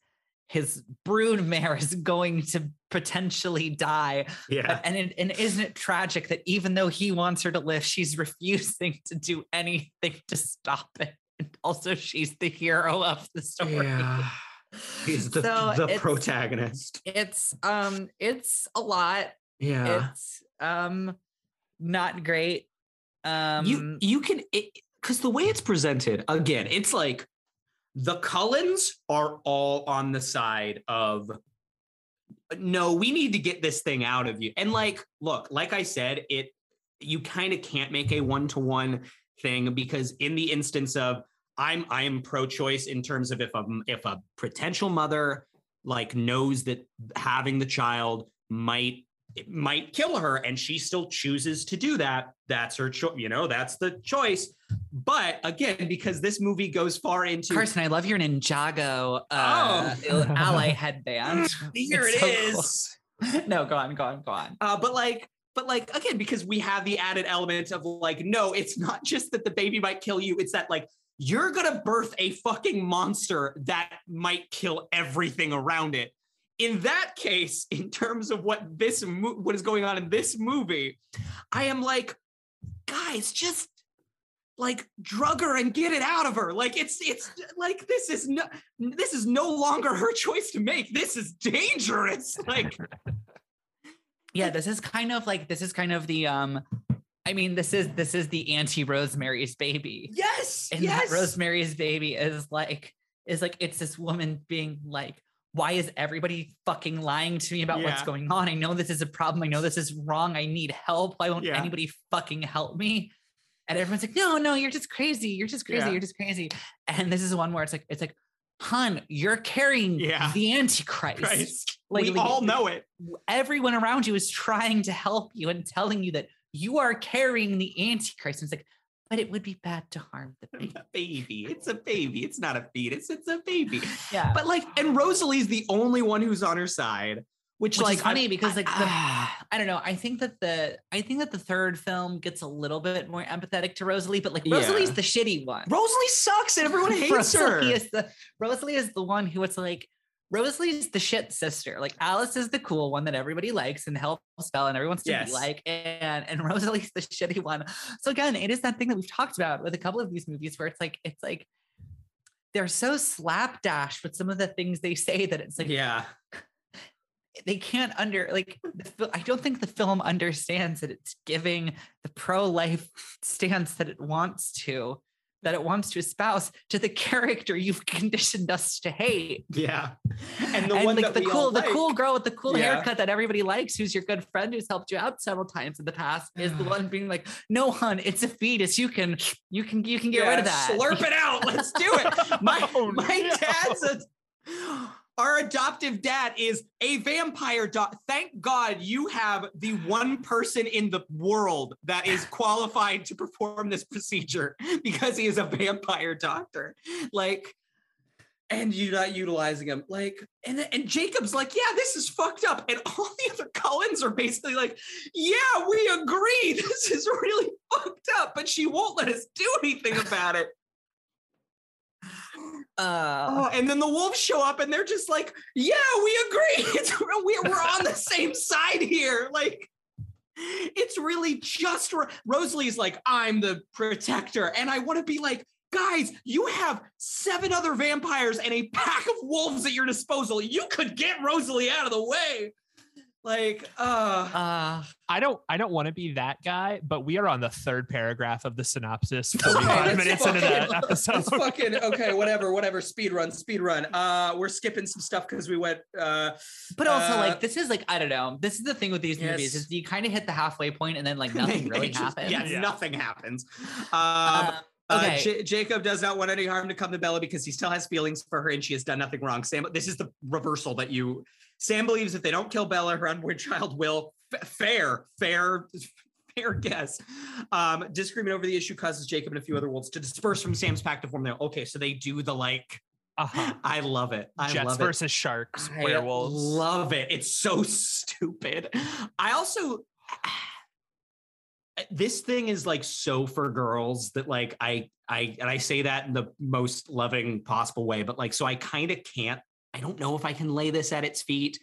his brood mare is going to potentially die
yeah
and it, and isn't it tragic that even though he wants her to live, she's [laughs] refusing to do anything to stop it. And also, she's the hero of the story.
yeah he's the,
So
the
it's-
protagonist
It's um, it's a lot.
yeah
It's um, not great. Um,
you you can because the way it's presented again it's like the cullens are all on the side of no we need to get this thing out of you and like look like i said it you kind of can't make a one-to-one thing because in the instance of i'm i'm pro-choice in terms of if a if a potential mother like knows that having the child might it might kill her and she still chooses to do that that's her choice you know that's the choice but again because this movie goes far into
Carson, I love your Ninjago uh,
Oh. [laughs]
ally headband.
here
It's
it
so
is
cool. [laughs] no, go on, go on, go on.
uh, but like but like again because we have the added element of like no it's not just that the baby might kill you it's that like you're gonna birth a fucking monster that might kill everything around it. In that case [laughs] in terms of what this mo- what is going on in this movie i am like guys just like drug her and get it out of her. Like it's it's like this is no this is no longer her [laughs] choice to make. This is dangerous. Like [laughs]
yeah this is kind of like this is kind of the um i mean this is this is the anti rosemary's baby.
Yes
and
yes.
That rosemary's baby is like is like it's this woman being like why is everybody fucking lying to me about what's going on? I know this is a problem. I know this is wrong. I need help. Why won't
Yeah.
anybody fucking help me? And everyone's like no no you're just crazy. You're just crazy.
Yeah.
you're just crazy. And this is one where it's like it's like hun you're carrying
Yeah.
the antichrist.
Christ.
Like,
we
like,
all know it.
everyone around you is trying to help you and telling you that you are carrying the antichrist. And it's like, but it would be bad to harm the [laughs] baby.
A baby. It's a baby. It's not a fetus. It's a baby. [laughs]
Yeah.
But like, and Rosalie's the only one who's on her side, which,
Which
like
is funny
I-
because like the,
ah,
I don't know. I think that the I think that the third film gets a little bit more empathetic to Rosalie, but like
Yeah.
Rosalie's the shitty one.
Rosalie sucks and everyone [laughs] hates her.
Rosalie is the Rosalie is the one who it's like Rosalie's the shit sister. Like Alice is the cool one that everybody likes and helps spell and everyone's to
Yes.
be like. And and [laughs] Rosalie's the shitty one. So again, it is that thing that we've talked about with a couple of these movies where it's like it's like they're so slapdash with some of the things they say that it's like
yeah.
they can't under like I don't think the film understands that it's giving the pro-life stance that it wants to that it wants to espouse to the [laughs] character you've conditioned us to hate.
Yeah. And the one
like
that
the cool the
like.
cool girl with the cool
Yeah.
haircut that everybody likes who's your good friend who's helped you out several times in the past is the one being like no hun it's a fetus you can you can you can get rid of that
Slurp it out. Let's do it. [laughs] My,
Oh,
my
no.
dad's a, [laughs] our adoptive dad is a vampire doc. Thank God you have the one person in the world that is [laughs] qualified to perform this procedure [laughs] because he is a vampire doctor. Like, and you're not utilizing him. Like, and and Jacob's like, yeah, this is fucked up. And [laughs] all the other Cullens are basically like, yeah, we agree. This is really fucked up, but she won't let us do anything about it.
Uh,
Oh, and then the wolves show up and they're just like, yeah, we agree. [laughs] We're on the same side here. Like, it's really just Rosalie's like, I'm the protector. And I want to be like, guys, you have seven other vampires and a pack of wolves at your disposal. You could get Rosalie out of the way. Like, uh,
uh,
I don't I don't want to be that guy, but we are on the third paragraph of the synopsis,
Okay, [laughs]
45
let's
minutes into the
fucking- [laughs]
episode.
It's fucking okay, whatever, [laughs] whatever. Speed run, speed run. Uh, we're skipping some stuff because we went. Uh,
but also
Uh,
like this is like I don't know. This is the thing with these movies is you kind of hit the halfway point and then like nothing
they
really
just-
happens.
Yeah,
Yeah.
nothing happens. Um,
Uh,
Uh,
okay.
J- Jacob does not want any harm to come to Bella because he still has feelings for her and she has done nothing wrong. Sam, this is the reversal that you. Sam believes if they don't kill Bella, her unborn child will. F- fair, fair, fair guess. Um, disagreement over the issue causes Jacob and a few other wolves to disperse from Sam's pack to form their. Okay, so they do the like.
Uh-huh. [laughs]
I love it. I
Jets
love it.
versus sharks,
I
werewolves.
Love it. It's so stupid. I also [sighs] this thing is like so for girls that like I I and I say that in the most loving possible way, but like so I kind of can't I don't know if I can lay this at its feet.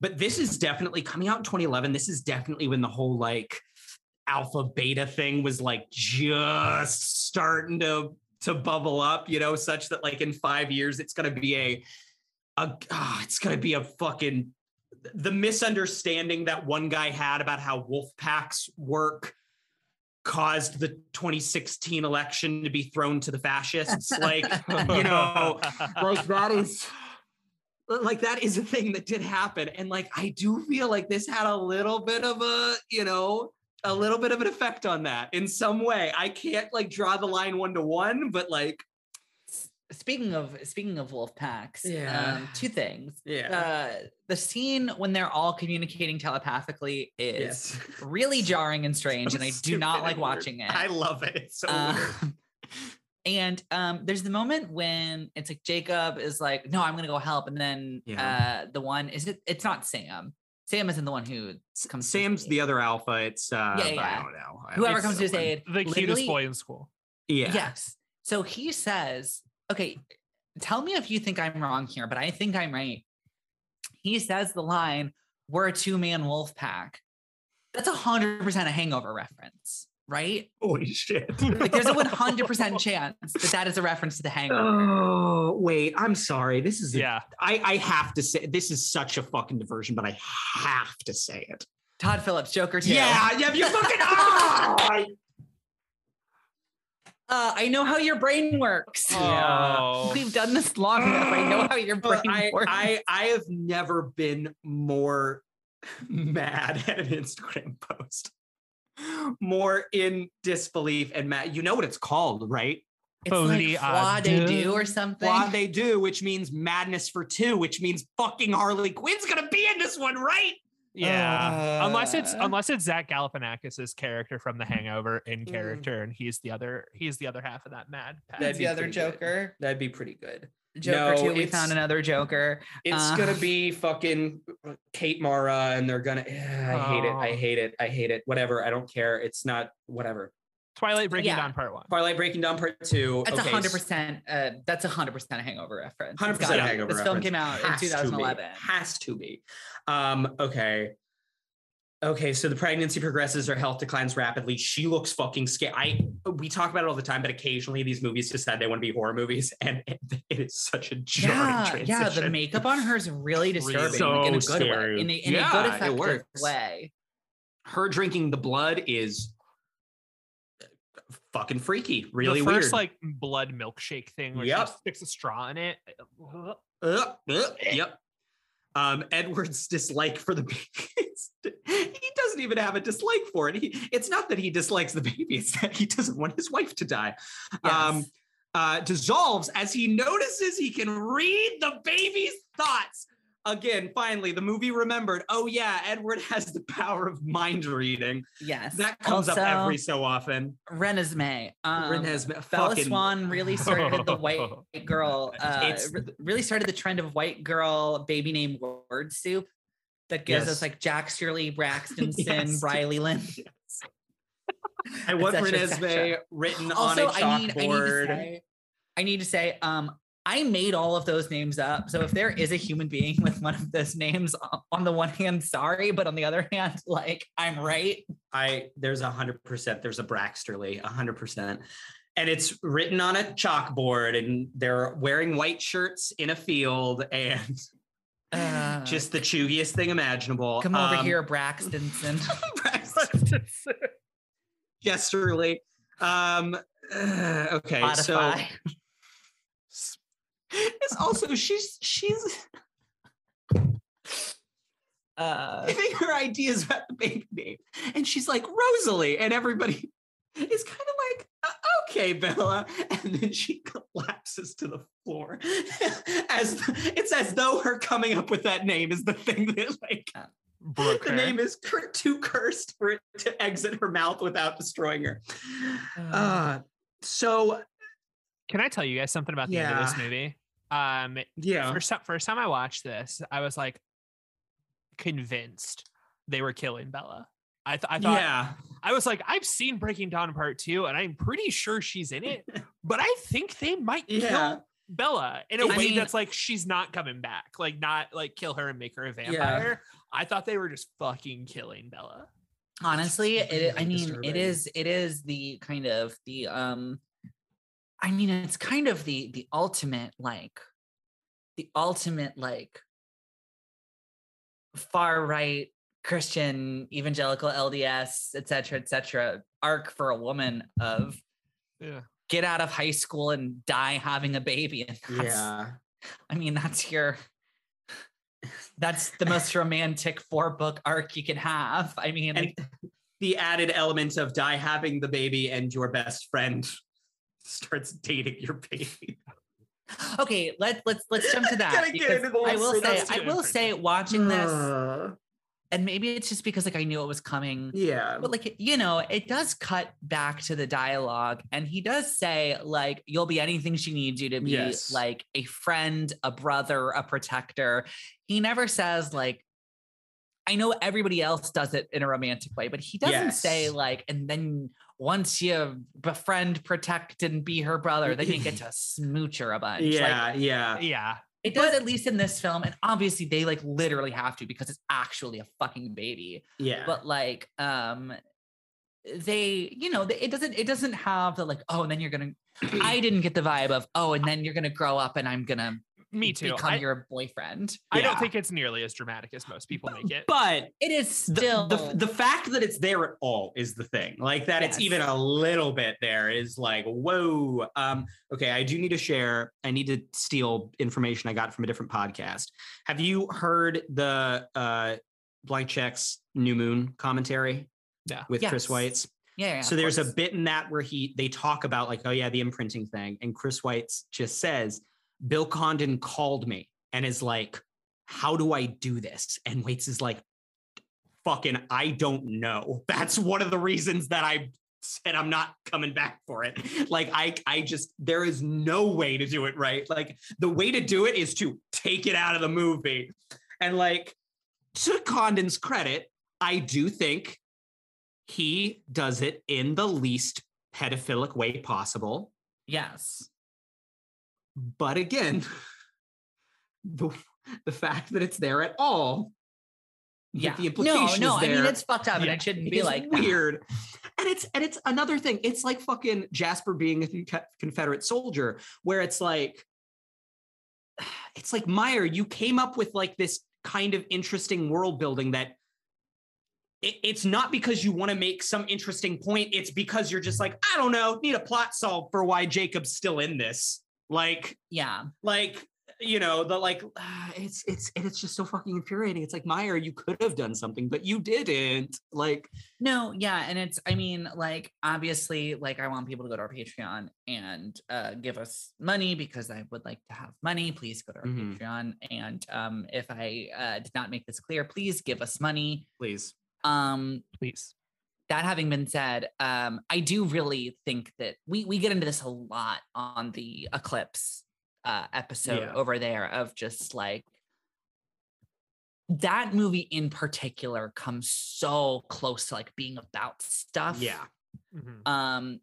But this is definitely coming out in 2011. This is definitely when the whole like alpha beta thing was like just starting to to bubble up, you know, such that like in 5 years it's going to be a a ah, it's going to be a fucking the misunderstanding that one guy had about how wolf packs work caused the 2016 election to be thrown to the fascists like [laughs] you know like that is like that is a thing that did happen and like i do feel like this had a little bit of a you know a little bit of an effect on that in some way i can't like draw the line one to one but like
speaking of speaking of wolf packs,
Yeah.
um, two things.
yeah
Uh, the scene when they're all communicating telepathically is
yes [laughs]
really jarring and strange,
So
and I do not like
weird.
watching it.
i love it it's so
Uh,
weird [laughs]
and um, there's the moment when it's like Jacob is like, "No, I'm gonna go help," and then uh, the one is it? It's not Sam. Sam isn't the one who comes.
Sam's
his
the other alpha. It's uh,
Yeah,
I don't know.
Whoever
it's
comes to his aid.
the cutest boy in school.
Yeah.
Yes. So he says, "Okay, tell me if you think I'm wrong here, but I think I'm right." He says the line, "We're a two man wolf pack." That's a hundred percent a Hangover reference, right?
Holy shit.
Like, there's a one hundred [laughs] percent chance that that is a reference to the Hangover.
Oh wait, I'm sorry. This is a-
Yeah.
I I have to say this is such a fucking diversion, but I have to say it.
Todd Phillips, Joker too.
Yeah, yeah. You fucking. oh, [laughs] I-
Uh, I know how your brain works.
Yeah.
Oh. [laughs]
We've done this long enough. I know how your brain
I,
works.
I I have never been more mad at an Instagram post. More in disbelief and mad. You know what it's called, right?
it's
Folie
like
à
Froid de
deux.
deux or something.
What they do, which means madness for two, which means fucking Harley Quinn's gonna be in this one, right?
Yeah. unless it's
Uh,
unless it's Zach Galifianakis's character from The Hangover in
Mm.
character, and he's the other he's the other half of that mad.
That'd be
the other
pretty good.
Joker.
That'd be pretty good.
Joker
No,
too. We found another Joker.
It's
Uh,
gonna [laughs] be fucking Kate Mara, and they're gonna. I hate it. I
Oh.
hate it. I hate it. Whatever. I don't care. It's not. Whatever.
Twilight Breaking
Yeah.
Dawn Part One.
Twilight Breaking Dawn Part Two.
That's a
okay,
hundred percent. Uh, that's a hundred percent a Hangover reference.
Hundred
It's
percent
gotta
hangover.
This film came out in
Has to
2011.
Has to be. Um, okay. Okay, so the pregnancy progresses, her health declines rapidly. She looks fucking scared. I we talk about it all the time, but occasionally these movies decide they want to be horror movies, [laughs] and it, it is such a jarring
Yeah,
transition.
yeah. The makeup on her is really disturbing,
So
like, in a good
scary.
way, in a, in
Yeah,
a good
it
effective
works.
way.
her drinking the blood is fucking freaky, really
the first
weird.
like blood milkshake thing where
Yep.
she sticks a straw in it.
Uh, uh, yep. Um, Edward's [laughs] dislike for the baby. [laughs] he doesn't even have a dislike for it. He, it's not that he dislikes the baby; it's that [laughs] he doesn't want his wife to die. Um, uh, dissolves as he notices he can read the baby's thoughts. Again, finally, the movie remembered. Oh yeah, Edward [laughs] has the power of mind reading.
Yes.
That comes
also,
up every so often.
Renesmee. Um,
Renesmee,
Bella
fucking-
Swan really started the [laughs] white girl. Uh, really started the trend of white girl baby name word soup that gives
Yes.
us like Jack Shirley, Braxton [laughs] Sin,
Yes.
Riley Lynn.
I want Renesmee written
Also,
on a
I need, I need to
chalkboard.
say, I need to say, um, I made all of those names up. So if there is a human being with one of those names, on the one hand, sorry, but on the other hand, like I'm right.
I there's a hundred percent. There's a Braxterly, a hundred percent, and it's written on a chalkboard, and they're wearing white shirts in a field, and
Uh,
just the chuggiest thing imaginable.
come over
Um,
here, Braxtonson. [laughs]
Braxton. Gesterly. [laughs] Um, uh, [sighs] okay, so
Spotify.
It's also she's she's
Uh,
giving her ideas about the baby name, and she's like Rosalie, and everybody is kind of like, "Uh, okay, Bella, and then she [laughs] collapses to the floor, [laughs] as it's as though her coming up with that name is the thing that like
Broke
the
her.
name is cur- too cursed for it to exit her mouth without destroying her. Uh, so
Can I tell you guys something about the end of this movie? Um,
yeah,
first time, first time I watched this, I was like convinced they were killing Bella. I, th- I thought
yeah,
I was like, I've seen Breaking Dawn Part Two, and I'm pretty sure she's in it, [laughs] but I think they might
Yeah.
kill Bella in a
I
way
mean-
that's like she's not coming back, like not like kill her and make her a vampire. I thought they were just fucking killing Bella.
honestly it, i mean
disturbing.
it is it is the kind of the um i mean it's kind of the the ultimate like the ultimate like far right christian evangelical lds et cetera et cetera arc for a woman of
Yeah.
get out of high school and die having a baby and that's
yeah.
i mean that's your [laughs] that's the most romantic four book arc you can have i mean
and the added element of die having the baby and your best friend starts dating your baby.
okay let, let's let's jump to [laughs] that
Gotta get
because
into the
i will say i will say watching this
Uh,
and maybe it's just because like i knew it was coming
yeah.
but like you know it does cut back to the dialogue and he does say like you'll be anything she needs you to be
Yes.
like a friend a brother a protector he never says like i know everybody else does it in a romantic way but he doesn't say like and then once you befriend protect and be her brother then you get to [laughs] smooch her a bunch Like,
yeah, yeah.
Yeah.
it does at least in this film and obviously they like literally have to because it's actually a fucking baby
Yeah.
but like um they you know it doesn't it doesn't have the like oh and then you're gonna [clears throat] i didn't get the vibe of oh and then you're gonna grow up and i'm gonna
Me too.
become
I,
your boyfriend.
I
Yeah.
don't think it's nearly as dramatic as most people make it.
but
it is
the,
still
the, the fact that it's there at all is the thing. Like that it's even a little bit there is like whoa. Um okay i do need to share i need to steal information i got from a different podcast. Have you heard the uh blank checks new moon commentary?
Yeah.
with Chris Weitz?
Yeah, yeah
so
of
there's a bit in that where he they talk about like oh yeah the imprinting thing. And Chris Weitz just says bill condon called me and is like how do i do this? And Weitz is like fucking i don't know. [laughs] That's one of the reasons that i said i'm not coming back for it. [laughs] Like i i just there is no way to do it right. Like the way to do it is to take it out of the movie. And like to condon's credit i do think he does it in the least pedophilic way possible.
yes
But again, [laughs] the, the fact that it's there at all,
yeah
the
no
implication
no
is
i mean it's fucked up and it shouldn't be like
weird. And it's and it's another thing. It's like fucking Jasper being a Confederate soldier, where it's like, [sighs] it's like Meyer, you came up with like this kind of interesting world building that it's not because you want to make some interesting point. It's because you're just like, I don't know, need a plot solve for why Jacob's still in this. Like,
yeah
like you know the like [sighs] it's it's and it's just so fucking infuriating it's like meyer you could have done something but you didn't like
No, yeah, and it's I mean, like obviously, like I want people to go to our Patreon and uh give us money because I would like to have money. Please go to our
Mhm.
Patreon. And um if I uh did not make this clear, please give us money.
please
Um
Please.
That having been said, um, I do really think that we we get into this a lot on the eclipse uh, episode
Yeah.
over there of just like that movie in particular comes so close to like being about stuff.
yeah
Mhm.
Um,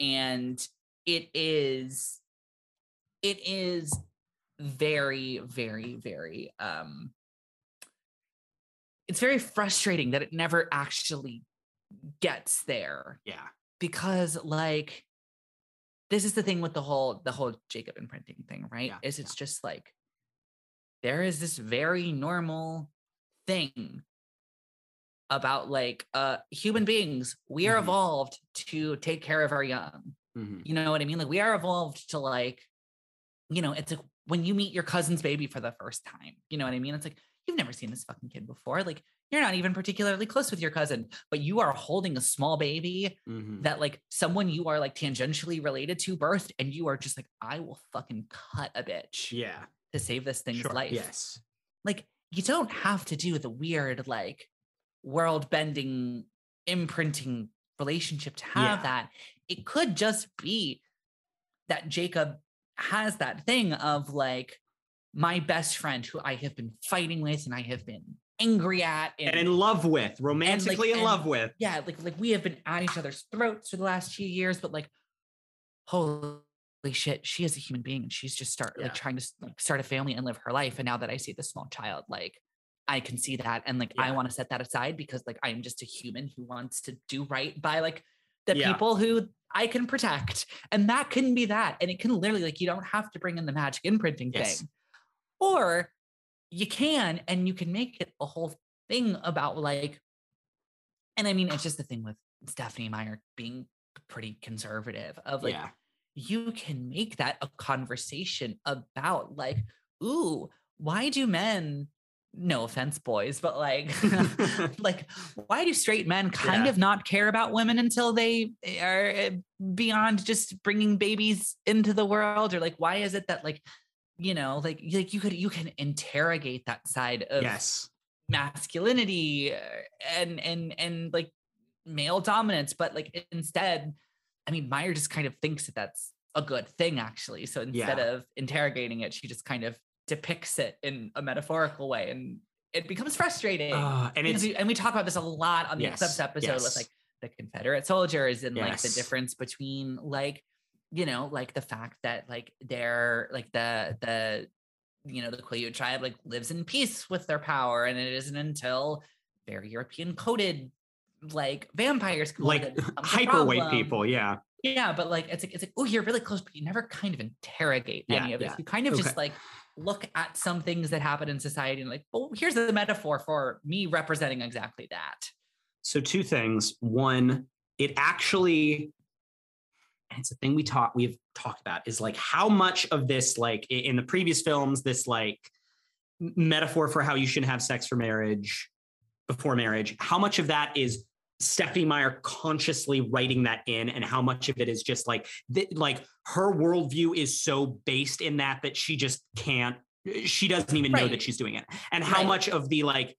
and it is, it is very, very, very um it's very frustrating that it never actually gets there
yeah.
because like this is the thing with the whole the whole jacob imprinting thing right?
Yeah,
is it's just like there is this very normal thing about like uh human beings. We are
Mhm.
evolved to take care of our young.
Mhm.
you know what i mean? Like we are evolved to like you know it's like when you meet your cousin's baby for the first time you know what i mean? It's like you've never seen this fucking kid before. Like you're not even particularly close with your cousin but you are holding a small baby
Mhm.
that like someone you are like tangentially related to birthed and you are just like i will fucking cut a bitch
yeah
to save this thing's
Sure,
life
yes
like you don't have to do the weird like world bending imprinting relationship to have
Yeah.
that it could just be that jacob has that thing of like my best friend who i have been fighting with and i have been angry at
and in love with romantically in
and-
love with
yeah, like like we have been at each other's throats for the last few years, but like, holy shit, she is a human being and she's just start
Yeah.
like trying to like start a family and live her life. And now that I see the small child, like I can see that, and like I want to set that aside because like I am just a human who wants to do right by like the
Yeah.
people who I can protect, and that can be that, and it can literally like you don't have to bring in the magic imprinting
Yes.
thing, or you can and you can make it a whole thing about like and i mean it's just the thing with stephenie meyer being pretty conservative of like
yeah
you can make that a conversation about like ooh why do men no offense boys but like [laughs] [laughs] like why do straight men kind
Yeah.
of not care about women until they are uh, beyond just bringing babies into the world or like why is it that like you know like like you could you can interrogate that side of
yes.
masculinity uh, and and and like male dominance but like instead i mean meyer just kind of thinks that that's a good thing actually. So instead
Yeah.
of interrogating it she just kind of depicts it in a metaphorical way and it becomes frustrating
Uh, and it's
we, and we talk about this a lot on the
Yes,
episode with like the Confederate soldiers and like the difference between like you know like the fact that like they're like the the you know the Quileute tribe like lives in peace with their power and it isn't until very European coded like vampires
like [laughs]
hyper a
people yeah
Yeah, but like it's like it's like oh you're really close, but you never kind of interrogate
Yeah,
any of this. You kind of
Okay.
just like look at some things that happen in society and like, oh, here's the metaphor for me representing exactly that.
So two things. One, it actually, and it's a thing we talk we've talked about is like how much of this, like in the previous films, this like metaphor for how you shouldn't have sex for marriage before marriage, how much of that is Stephenie Meyer consciously writing that in, and how much of it is just like th- like her worldview is so based in that that she just can't, uh, she doesn't even know that she's doing it, and how
Right.
much of the like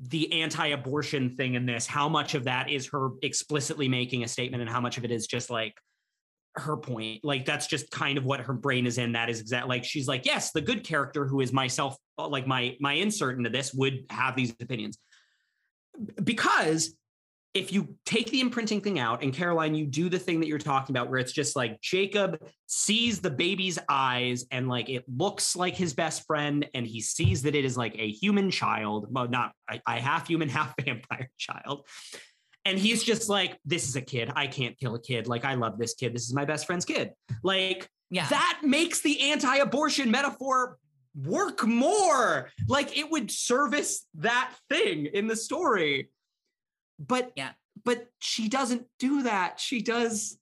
the anti-abortion thing in this how much of that is her explicitly making a statement and how much of it is just like her point like that's just kind of what her brain is in that is exact like she's like yes the good character who is myself uh, like my my insert into this would have these opinions because if you take the imprinting thing out and Caroline, you do the thing that you're talking about where it's just like Jacob sees the baby's eyes and like it looks like his best friend and he sees that it is like a human child, well, not a, a half human, [laughs] half vampire child. And he's just like, this is a kid. I can't kill a kid. Like, I love this kid. This is my best friend's kid. Like,
Yeah.
that makes the anti-abortion metaphor work more like it would service that thing in the story but
Yeah.
but she doesn't do that she does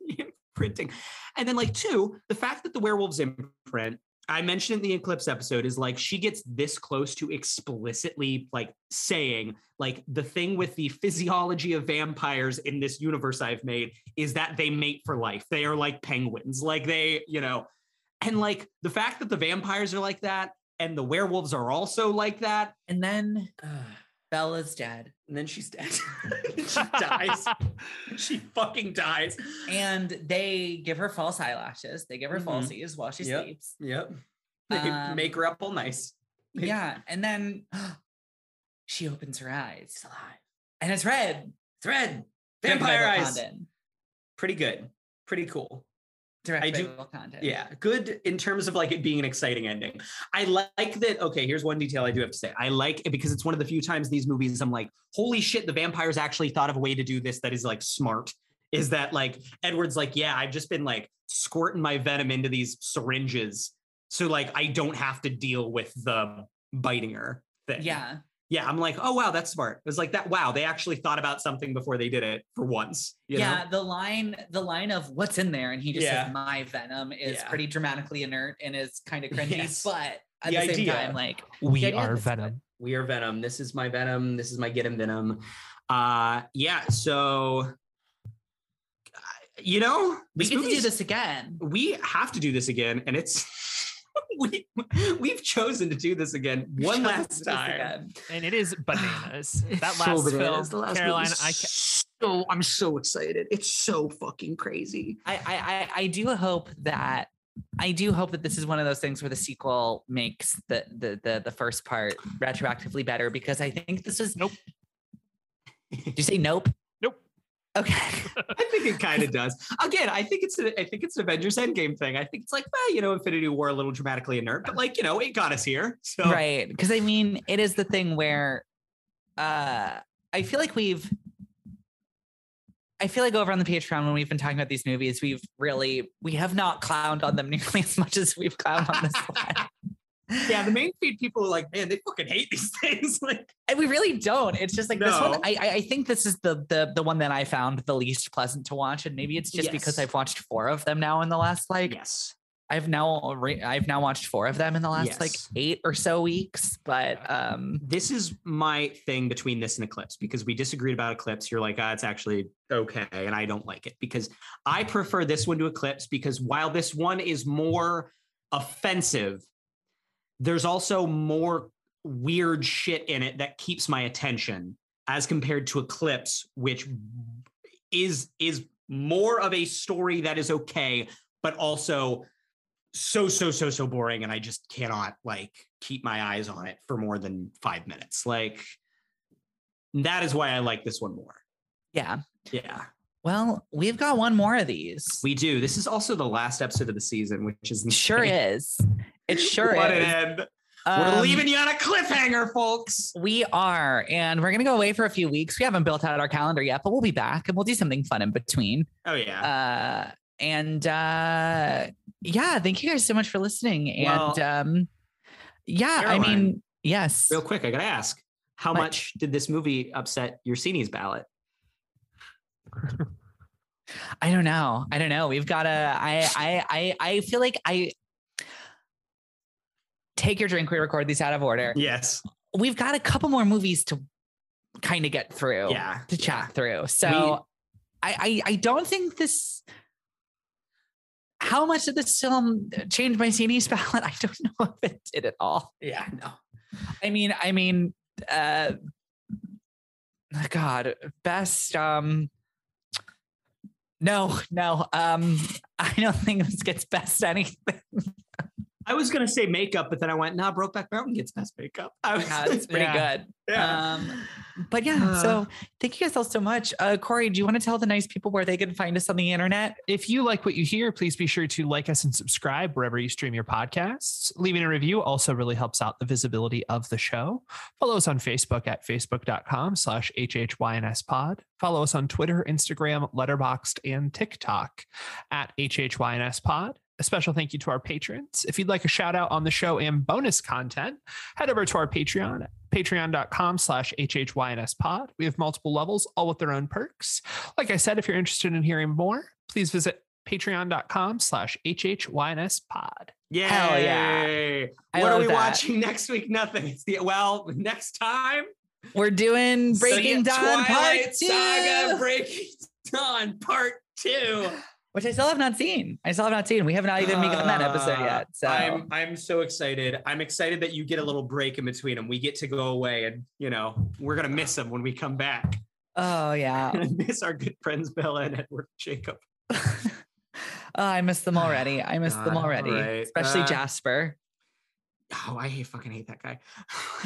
[laughs] imprinting and then like two the fact that the werewolves imprint I mentioned in the Eclipse episode is like she gets this close to explicitly like saying like the thing with the physiology of vampires in this universe I've made is that they mate for life. They are like penguins. Like they, you know, and like the fact that the vampires are like that and the werewolves are also like that.
And then uh, Bella's dead.
And then she's dead. [laughs] she dies. [laughs] she fucking dies.
And they give her false eyelashes. They give her
Mhm.
falsies while she
Yep.
sleeps.
Yep. They
Um,
make her up all nice.
Yeah. And then [gasps] she opens her eyes. It's alive. And it's red.
It's red. Vampire
Will
eyes. Pretty good. Pretty cool.
Directed
I do-
Condon.
Yeah, good in terms of like it being an exciting ending. I like that. Okay, here's one detail I do have to say. I like it because it's one of the few times these movies I'm like, holy shit, the vampires actually thought of a way to do this that is like smart. Is that like Edward's like, yeah, I've just been like squirting my venom into these syringes. So like I don't have to deal with the biting her thing.
Yeah.
Yeah. I'm like, oh wow, that's smart. It was like that. Wow, they actually thought about something before they did it for once. you know?
yeah. The line, the line of what's in there, and he just
Yeah.
says my venom is
Yeah.
pretty dramatically inert and is kind of [laughs] cringy,
Yes.
but at
The
the, same
idea.
time, like
we are
that's good.
Venom.
we are venom this is my venom this is my get him venom uh yeah so uh, you know
we
this
get to do this again.
we have to do this again and it's [laughs] we we've chosen to do this again one last time
again.
And it is [sighs] bananas.
It's
that
so
last film,
bananas. The last
Caroline,
movie's
I ca-
so i'm so excited it's so fucking crazy
I, I I I do hope that I do hope that this is one of those things where the sequel makes the the the, the first part retroactively better because I think this is
Nope.
Did you say nope? Okay. [laughs]
i think it kind of does again i think it's a, i think it's an avengers endgame thing i think it's like well you know infinity war a little dramatically inert but like you know it got us here so
right. Because I mean, it is the thing where uh I feel like we've I feel like over on the Patreon when we've been talking about these movies, we've really we have not clowned on them [laughs] nearly as much as we've clowned on this [laughs] one.
Yeah, the main feed people are like, man, they fucking hate these [laughs] things. like,
And we really don't. It's just like this one. I, I I think this is the the the one that I found the least pleasant to watch, and maybe it's just because I've watched four of them now in the last like
yes,
I've now re- I've now watched four of them in the last like eight or so weeks. But um,
this is my thing between this and Eclipse because we disagreed about Eclipse. You're like, ah, it's actually okay, and I don't like it because I prefer this one to Eclipse because while this one is more offensive, there's also more weird shit in it that keeps my attention as compared to Eclipse, which is is more of a story that is okay, but also so so so so boring and i just cannot like keep my eyes on it for more than five minutes. Like that is why i like this one more.
Yeah.
yeah
Well, we've got one more of these.
we do this is also the last episode of the season which is
sure is. It [laughs] sure
what an
is.
end we're
Um,
leaving you on a cliffhanger folks
We are, and we're gonna go away for a few weeks. We haven't built out our calendar yet, but we'll be back and we'll do something fun in between.
oh yeah
Uh, and uh, yeah, thank you guys so much for listening. And
Well,
um, yeah, I mean, yes,
real quick i gotta ask how
What?
much did this movie upset your Cini's ballot
I don't know. I don't know. We've got to. I I I I feel like I take your drink. We record these out of order.
yes
We've got a couple more movies to kind of get through.
yeah
to chat through. So I, I I don't think this. How much did this film change my CD's [laughs] ballot? I don't know if it did at all.
yeah no
I mean, I mean, uh, God, best. Um, no, no. Um, [laughs] I don't think this gets best anything.
I was gonna say makeup but then i went nah brokeback mountain gets best makeup [laughs] I was,
Yeah, it's pretty
Yeah.
good.
yeah.
Um, but yeah, so thank you guys all so much. Uh, Corey, do you want to tell the nice people where they can find us on the internet?
If you like what you hear, please be sure to like us and subscribe wherever you stream your podcasts. Leaving a review also really helps out the visibility of the show. Follow us on Facebook at facebook.com slash hhynspod. Follow us on Twitter, Instagram, Letterboxd, and TikTok at hhynspod. A special thank you to our patrons. If you'd like a shout out on the show and bonus content, head over to our Patreon, patreon.com slash hhynspod. We have multiple levels, all with their own perks. Like I said, if you're interested in hearing more, please visit patreon.com slash hhynspod.
Yay!
Hell yeah. I
what are we
that.
watching next week? Nothing. It's the well next time.
We're doing Breaking
So,
Dawn
Twilight
Part Two,
Saga Breaking Dawn Part Two.
Which I still have not seen. I still have not seen. We have not even begun that episode
Uh,
yet. So
I'm I'm so excited. I'm excited that you get a little break in between them. We get to go away, and you know we're gonna miss them when we come back.
oh yeah, [laughs]
miss our good friends Bella and Edward Jacob. [laughs]
oh, I miss them already. I miss them already,
alright.
especially
Uh,
Jasper.
Oh, I hate fucking hate that guy.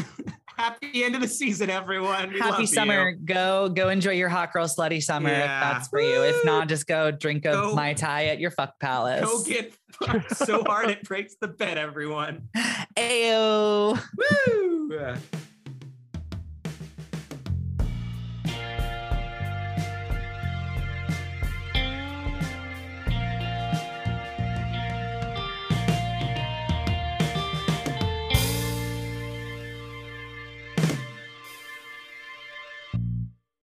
[laughs] Happy end of the season, everyone. We
Happy summer.
you.
Go go enjoy your hot girl slutty summer if
Yeah.
that's for you. If not, just go drink a
Go-
mai tai at your fuck palace.
Go get fucked so hard it breaks the bed, everyone. [laughs]
Ayo.
Woo!